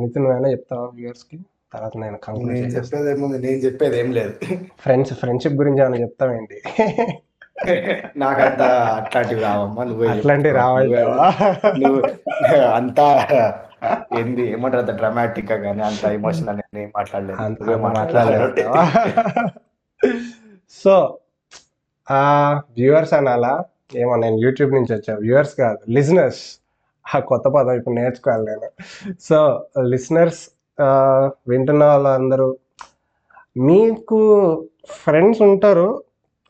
నితిన్ నువ్వైనా చెప్తావా వ్యూయర్స్కి తర్వాత నేను కంక్లూడ్ చెప్పేది ఏముంది? నేను చెప్పేది ఏం లేదు. ఫ్రెండ్స్ ఫ్రెండ్షిప్ గురించి ఏమైనా చెప్తావేంటి? నాకంతా అట్లాంటివి రావమ్మా నువ్వే. అట్లాంటివి రావంటావా నువ్వు అంతా ఏంది ఏమంటారు అంత డ్రామాటిక్గా కానీ అంత ఎమోషనల్ నేను మాట్లాడలేదు. అంత నువ్వే మాట్లాడలేదు. మాట్లాడలేదు సో ఆ వ్యూవర్స్ అనాలా? ఏమో నేను యూట్యూబ్ నుంచి వచ్చా. వ్యూవర్స్ కాదు లిజనర్స్. ఆ కొత్త పదం ఇప్పుడు నేర్చుకోవాలి నేను. సో లిసనర్స్ వింటున్న వాళ్ళందరూ మీకు ఫ్రెండ్స్ ఉంటారు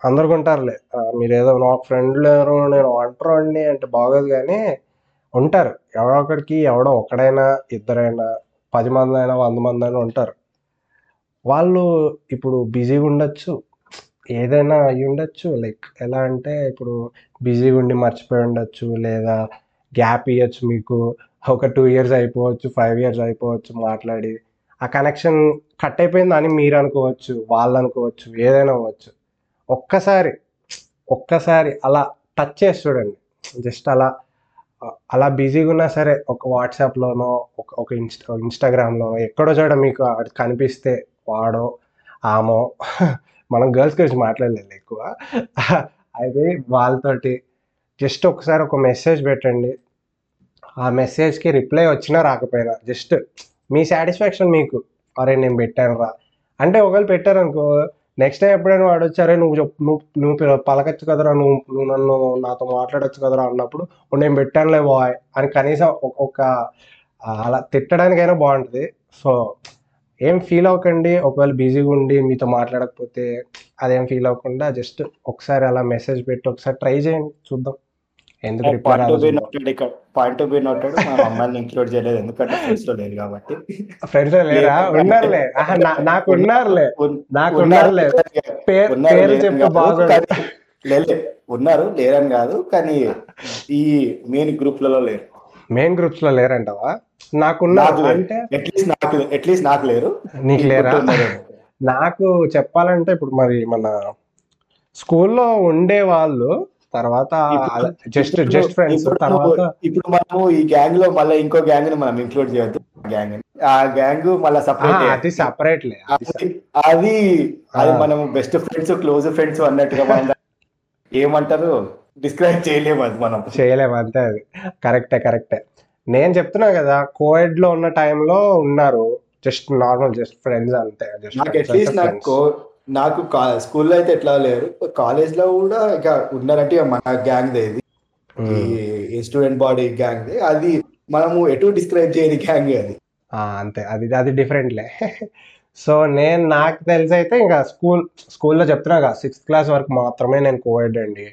అందరికి ఉంటారులే. మీరు ఏదో నాకు ఫ్రెండ్లు నేను నేను ఒంటరి అంటే బాగోదు కానీ ఉంటారు. ఎవడో ఒకడికి ఎవడో ఒకడైనా ఇద్దరైనా పది మంది అయినా వంద మంది అయినా ఉంటారు. వాళ్ళు ఇప్పుడు బిజీగా ఉండొచ్చు. ఏదైనా అయి ఉండొచ్చు. లైక్ ఎలా అంటే ఇప్పుడు బిజీగా ఉండి మర్చిపోయి ఉండొచ్చు. లేదా గ్యాప్ ఇవ్వచ్చు మీకు. ఒక టూ ఇయర్స్ అయిపోవచ్చు ఫైవ్ ఇయర్స్ అయిపోవచ్చు మాట్లాడి. ఆ కనెక్షన్ కట్ అయిపోయింది అని మీరు అనుకోవచ్చు వాళ్ళు అనుకోవచ్చు ఏదైనా అవ్వచ్చు. ఒక్కసారి ఒక్కసారి అలా టచ్ చేసి చూడండి. జస్ట్ అలా అలా బిజీగా ఉన్నా సరే ఒక వాట్సాప్లోనో ఒక ఒక ఇన్స్టా ఇన్స్టాగ్రామ్లోనో ఎక్కడో చోట మీకు కనిపిస్తే వాడో ఆమో మనం గర్ల్స్ గురించి మాట్లాడలేదు ఎక్కువ. అయితే వాళ్ళతోటి జస్ట్ ఒకసారి ఒక మెసేజ్ పెట్టండి. ఆ మెసేజ్కి రిప్లై వచ్చినా రాకపోయినా జస్ట్ మీ సాటిస్ఫాక్షన్ మీకు. అరే నేను పెట్టాను రా. అంటే ఒకవేళ పెట్టారనుకో నెక్స్ట్ టైం ఎప్పుడైనా వాడు వచ్చారే నువ్వు చెప్పు నువ్వు నువ్వు పలకచ్చు కదరా నువ్వు నువ్వు నన్ను నాతో మాట్లాడొచ్చు కదరా అన్నప్పుడు నేను పెట్టానులే బాయ్ అని కనీసం ఒక- అలా తిట్టడానికైనా బాగుంటుంది. సో ఏం ఫీల్ అవ్వకండి. ఒకవేళ బిజీగా ఉండి మీతో మాట్లాడకపోతే అదేం ఫీల్ అవ్వకుండా జస్ట్ ఒకసారి అలా మెసేజ్ పెట్టి ఒకసారి ట్రై చేయండి. చూద్దాం. ఎందుకు పాయింట్ టు బి నోటెడ్ మా అమ్మాయిని ఇంక్లూడ్ చేయలేదు. ఎందుకంటే ఫ్రెండ్స్లో లేదు కాబట్టి. ఫ్రెండ్స్ లేరా? ఉన్నారులే. నాకు ఉన్నారులే. ఉన్- నాకు ఉన్నారు. ఉన్నారులే. పేరు చెప్పు కాదు, బాగా. కానీ లేలే ఉన్నారు లేరని కాదు. కానీ ఈ మెయిన్ గ్రూప్లలో లేరు. మెయిన్ గ్రూప్స్లో లేరంటావా? నాకున్నారు నాకు లేరు. అంటే అట్లీస్ట్ నాకు అట్లీస్ట్ నాకు లేరు. నీకు లేరా. నాకు చెప్పాలంటే ఇప్పుడు మరి మన స్కూల్లో ఉండే వాళ్ళు తర్వాత జస్ట్ జస్ట్ ఫ్రెండ్స్ తర్వాత ఇప్పుడు మనము ఈ గ్యాంగ్లో మళ్ళీ ఇంకో గ్యాంగ్ని మనం ఇంక్లూడ్ చేయొద్దు. గ్యాంగ్ ఆ గ్యాంగ్ మళ్ళీ సపరేట్ అది సపరేట్లే అది అది. మనం బెస్ట్ ఫ్రెండ్స్ క్లోజ్ ఫ్రెండ్స్ అన్నట్టుగా ఏమంటారు? డిస్క్రైబ్ చేయలేము అది మనం. చేయలేము అంతే అది. కరెక్టే కరెక్టే. నేను చెప్తున్నా కదా కోవిడ్లో ఉన్న టైంలో ఉన్నారు జస్ట్ నార్మల్ జస్ట్ ఫ్రెండ్స్ అంతే జస్ట్ నాకు అట్లీస్ట్ నాకు నాకు స్కూల్లో అయితే ఎట్లా లేరు కాలేజ్లో కూడా ఇక ఉన్నారంటే మన గ్యాంగ్ ఇది. ఈ స్టూడెంట్ బాడీ గ్యాంగ్ అది మనము ఎటు డిస్క్రైబ్ చేయని గ్యాంగ్ అది. అంతే. అది అది డిఫరెంట్లే సో నేను నాకు తెలిసి అయితే ఇంకా స్కూల్ స్కూల్లో చెప్తున్నా కదా సిక్స్త్ క్లాస్ వరకు మాత్రమే నేను కోవిడ్ అండి.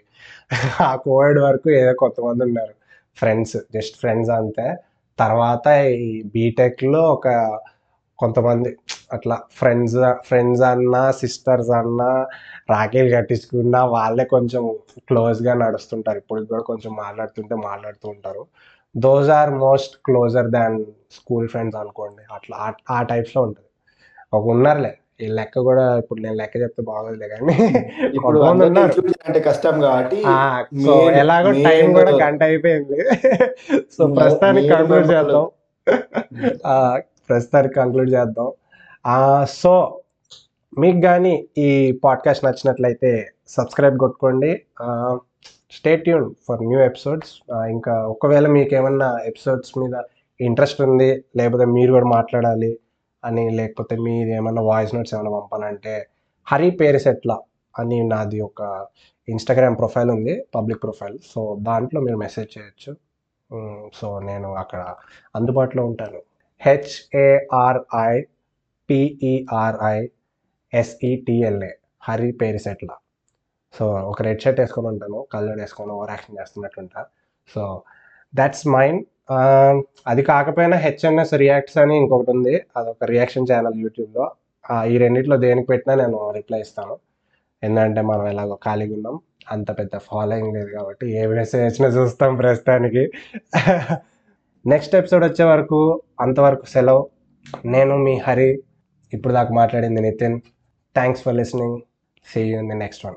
ఆ కోవిడ్ వరకు ఏదో కొంతమంది ఉన్నారు. ఫ్రెండ్స్ జస్ట్ ఫ్రెండ్స్ అంతే. తర్వాత ఈ బీటెక్లో ఒక కొంతమంది అట్లా ఫ్రెండ్స్ ఫ్రెండ్స్ అన్నా సిస్టర్స్ అన్నా రాఖీలు కట్టించుకున్నా వాళ్ళే కొంచెం క్లోజ్గా నడుస్తుంటారు. ఇప్పుడు కూడా కొంచెం మాట్లాడుతుంటే మాట్లాడుతూ ఉంటారు. Those are most closer than school friends అనుకోండి. అట్లా ఆ- ఆ టైప్స్లో ఉంటుంది. ఒక ఉన్నారులే. ఈ లెక్క కూడా ఇప్పుడు నేను లెక్క చెప్తే బాగోదులే కానీ అంటే కష్టం కాబట్టి ఎలాగో టైం కూడా గంట అయిపోయింది. సో ప్రస్తుతానికి కంక్లూడ్ చేద్దాం. ఆ, ప్రస్తుతానికి కంక్లూడ్ చేద్దాం. సో మీకు కానీ ఈ పాడ్కాస్ట్ నచ్చినట్లయితే సబ్స్క్రైబ్ కొట్టుకోండి. Stay tune for new episodes. ఇంకా ఒకవేళ మీకు ఏమన్నా ఎపిసోడ్స్ మీద ఇంట్రెస్ట్ ఉంది లేకపోతే మీరు కూడా మాట్లాడాలి అని లేకపోతే మీరు ఏమన్నా వాయిస్ నోట్స్ ఏమైనా పంపాలంటే హరి పేరిసెట్ల అని నాది ఒక ఇన్స్టాగ్రామ్ ప్రొఫైల్ ఉంది పబ్లిక్ ప్రొఫైల్ సో దాంట్లో మీరు మెసేజ్ చేయొచ్చు. సో నేను అక్కడ అందుబాటులో ఉంటాను. H A R I P E R I S E T L A Hari Perisetla so ఒక రెడ్ షర్ట్ వేసుకొని ఉంటాను కలర్ వేసుకొని ఓవర్ యాక్షన్ చేస్తున్నట్టుంటా సో దాట్స్ మైండ్ అది కాకపోయినా హెచ్ఎన్ఎస్ రియాక్ట్స్ అని ఇంకొకటి ఉంది. అదొక రియాక్షన్ ఛానల్ యూట్యూబ్లో. ఈ రెండిట్లో దేనికి పెట్టినా నేను రిప్లై ఇస్తాను. ఎందుకంటే మనం ఎలాగో ఖాళీగా ఉన్నాం. అంత పెద్ద ఫాలోయింగ్ లేదు కాబట్టి ఏ మెసేజ్ వచ్చినా చూస్తాం ప్రస్తుతానికి. నెక్స్ట్ ఎపిసోడ్ వచ్చే వరకు అంతవరకు సెలవు. నేను మీ హరి. ఇప్పుడు దాకా మాట్లాడింది Nitin. Thanks for listening see you in the next one